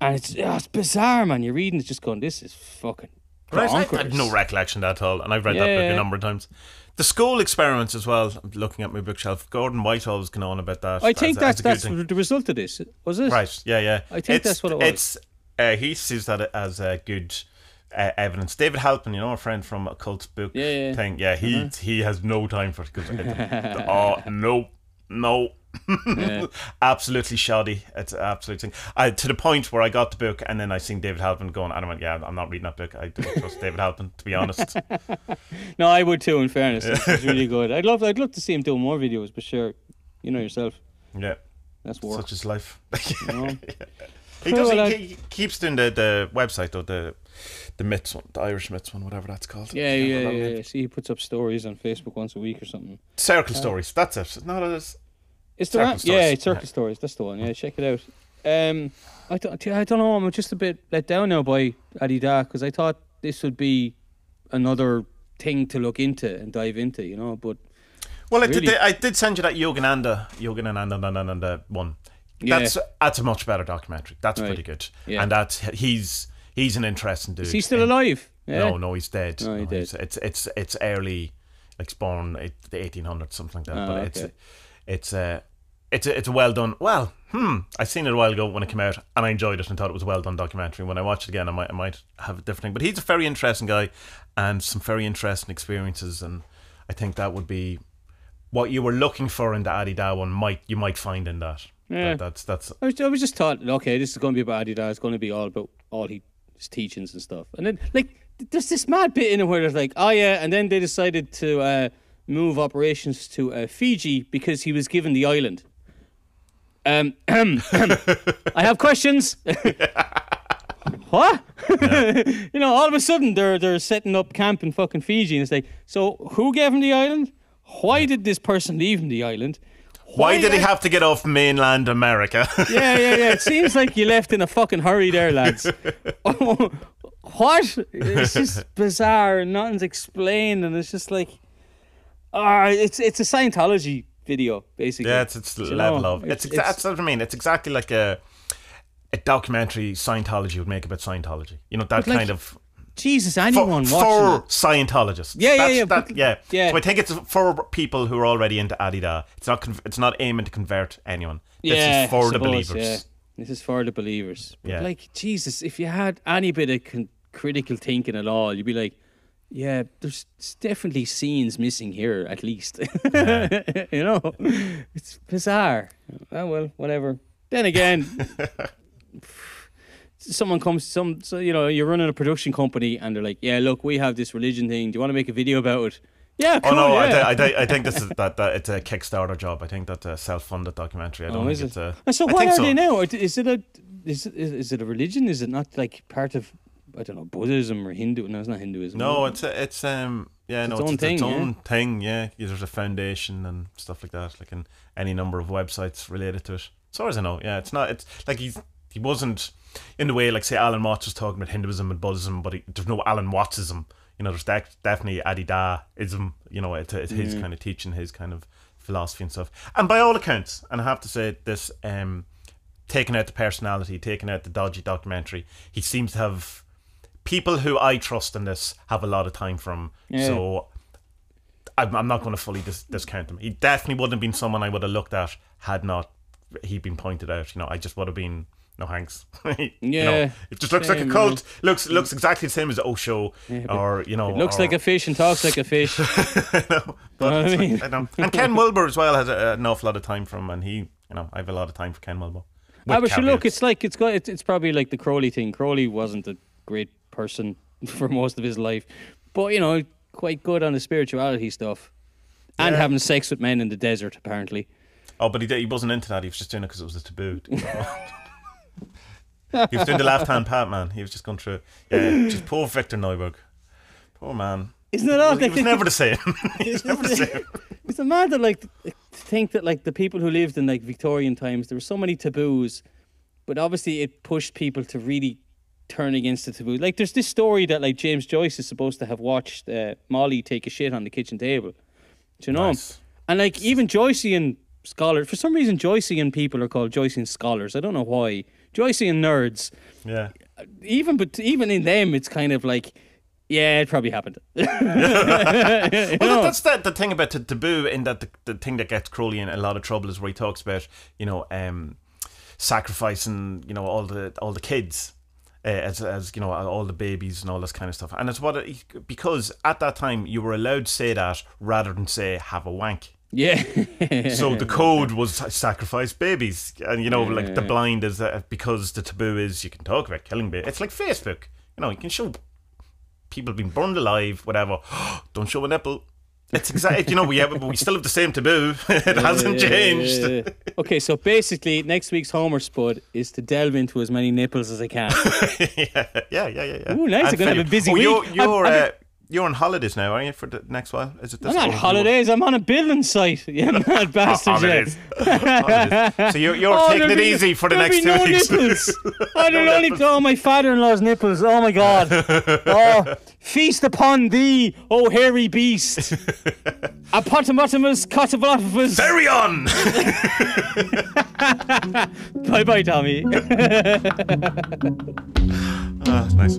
And it's oh, it's bizarre, man. You're reading, it's just going, this is fucking. Right, I, I have no recollection at all, and I've read that book Yeah. a number of times. The school experiments as well. I'm looking at my bookshelf. Gordon Whitehall was going on about that. I think as, a- as that's that's the result of this. Was it? Right. Yeah. Yeah. I think that's what it was. It's uh, he sees that as a good uh, evidence. David Halpin, you know, a friend from a cult book Yeah, yeah. thing. Yeah, he he has no time for it because oh no no Yeah. absolutely shoddy. It's absolutely I, to the point where I got the book and then I seen David Halpin going, and I went, yeah, I'm not reading that book. I don't trust David Halpin, to be honest. No, I would too. In fairness, it's really good. I'd love, I'd love to see him do more videos, but sure, you know yourself, Yeah, that's work. such is life. You know? he does. Well, He, I- he keeps doing the, the website or the the Myths one, the Irish Myths one, whatever that's called. Yeah, yeah, yeah, yeah. See, he puts up stories on Facebook once a week or something. Circle stories. That's it. Not is. It's the one, yeah, it's Circle Stories. That's the one. Yeah, check it out. Um, I don't, I don't know. I'm just a bit let down now by Adi Da's because I thought this would be another thing to look into and dive into, you know. But Well, I did. I did send you that Yogananda, Yogananda, Yogananda one. Yeah. That's that's a much better documentary. That's Right. pretty good. Yeah. And that's he's he's an interesting dude. is he still alive? Yeah. No, no, he's dead. No, he he's- It's it's it's early, like it's born eight, the eighteen hundreds, something like that. Ah, but it's okay. it's uh, it's a, it's a well done. Well, hmm, I seen it a while ago when it came out, and I enjoyed it and thought it was a well done documentary. When I watch it again, I might I might have a different thing. But he's a very interesting guy, and some very interesting experiences, and I think that would be what you were looking for in the Adi Da one. Might you might find in that. Yeah. That- that's that's I was, I was just thought, okay, this is going to be about Adi Da's. It's going to be all about all he, his teachings and stuff. And then, like, there's this mad bit in it where it's like, oh yeah, and then they decided to uh, move operations to uh, Fiji because he was given the island. Um, I have questions. what? you know, all of a sudden they're they're setting up camp in fucking Fiji, and it's like, so who gave him the island? Why did this person leave him the island? Why did he have to get off mainland America? Yeah, yeah, yeah. It seems like you left in a fucking hurry there, lads. what? It's just bizarre and nothing's explained, and it's just like, ah, it's it's a Scientology video basically. Yeah, it's it's the level know, of it's, it's- it's- that's what I mean. It's exactly like a a documentary Scientology would make about Scientology. You know that like, kind of Jesus, for, anyone for watching it. Scientologists. Yeah, yeah, That's- yeah, that- but- yeah. yeah. So I think it's for people who are already into Adi Da. It's not it's not aiming to convert anyone. This yeah, is for I the believers. Yeah. This is for the believers. But Yeah. like Jesus, if you had any bit of con- critical thinking at all, you'd be like, yeah, there's definitely scenes missing here at least. you know, it's bizarre. Oh well, whatever. Then again. Someone comes, some so you know, you're running a production company, and they're like, "Yeah, look, we have this religion thing. Do you want to make a video about it?" Yeah, cool, Oh cool, no! I, yeah. thi- I, thi- I think this is that, that it's a Kickstarter job. I think that's a self-funded documentary. I don't Oh, think is it's it? a. And so I what are so. they now? Is it a is it, is it a religion? Is it not like part of I don't know Buddhism or Hindu? No, it's not Hinduism. No, it's a, it's um yeah no its it's, own it's thing, its yeah. thing. Yeah, There's a foundation and stuff like that, like in any number of websites related to it. As far as I know, yeah, it's not. It's like he's he wasn't in the way like say Alan Watts was talking about Hinduism and Buddhism, but he, there's no Alan Wattsism. You know, there's def- definitely Adidaism. You know, it's, it's his kind of teaching, his kind of philosophy and stuff. And by all accounts, and I have to say this, um, taking out the personality, taking out the dodgy documentary, he seems to have people who I trust in this have a lot of time from. Yeah. So I'm, I'm not going to fully dis- discount him. He definitely wouldn't have been someone I would have looked at had not he been pointed out. You know, I just would have been no thanks. You know, Yeah, it just looks like a same, cult. Looks looks exactly the same as Osho, or you know, It looks or- like a fish and talks like a fish. I but I it's like- mean? I know. And Ken Wilber as well has a, an awful lot of time from, and he, you know, I have a lot of time for Ken Wilber. Ah, but sure, look, it's like it's got it's, it's probably like the Crowley thing. Crowley wasn't a great person for most of his life, but you know, quite good on the spirituality stuff, and Yeah. having sex with men in the desert apparently. Oh, but he did, he wasn't into that. He was just doing it because it was a taboo. He was doing the left hand pat, man. He was just going through. Yeah, just poor Victor Neuburg. Poor man. Isn't it odd? He was never the same. was never the same. It's a mad that like to think that like the people who lived in like Victorian times there were so many taboos, but obviously it pushed people to really turn against the taboo. Like there's this story that like James Joyce is supposed to have watched uh, Molly take a shit on the kitchen table. Do you know? Nice. And like even Joycean scholars, for some reason Joycean people are called Joycean scholars. I don't know why. Joycean nerds. Yeah. Even but even in them, it's kind of like, yeah, it probably happened. Well, that, that's the, the thing about the taboo, in that the, the thing that gets Crowley in a lot of trouble is where he talks about, you know, um, sacrificing, you know, all the all the kids. Uh, as, as you know, all the babies and all this kind of stuff, and it's what it, because at that time you were allowed to say that rather than say have a wank. Yeah. So the code was sacrifice babies, and you know, like the blind is uh, because the taboo is you can talk about killing babies. It's like Facebook, you know, you can show people being burned alive, whatever. Don't show a nipple. It's exactly, you know, we have, we still have the same taboo. it hasn't changed. Okay, so basically, next week's Homer Spud is to delve into as many nipples as I can. yeah, yeah, yeah, yeah. yeah. Ooh, nice. I'm gonna have a busy oh, You're, week. you're, I'm- I'm- uh, you're on holidays now, aren't you, for the next while? Is it this I'm not holidays. I'm on a building site. You mad bastard. Holidays. Holidays. So you're, you're Oh, taking it be- easy for the next two no weeks. nipples. I don't only oh my father-in-law's nipples. Oh my god. Oh, feast upon thee, oh hairy beast. Apotamotamus cotabotamus. Carry on! Bye bye, Tommy. ah, nice.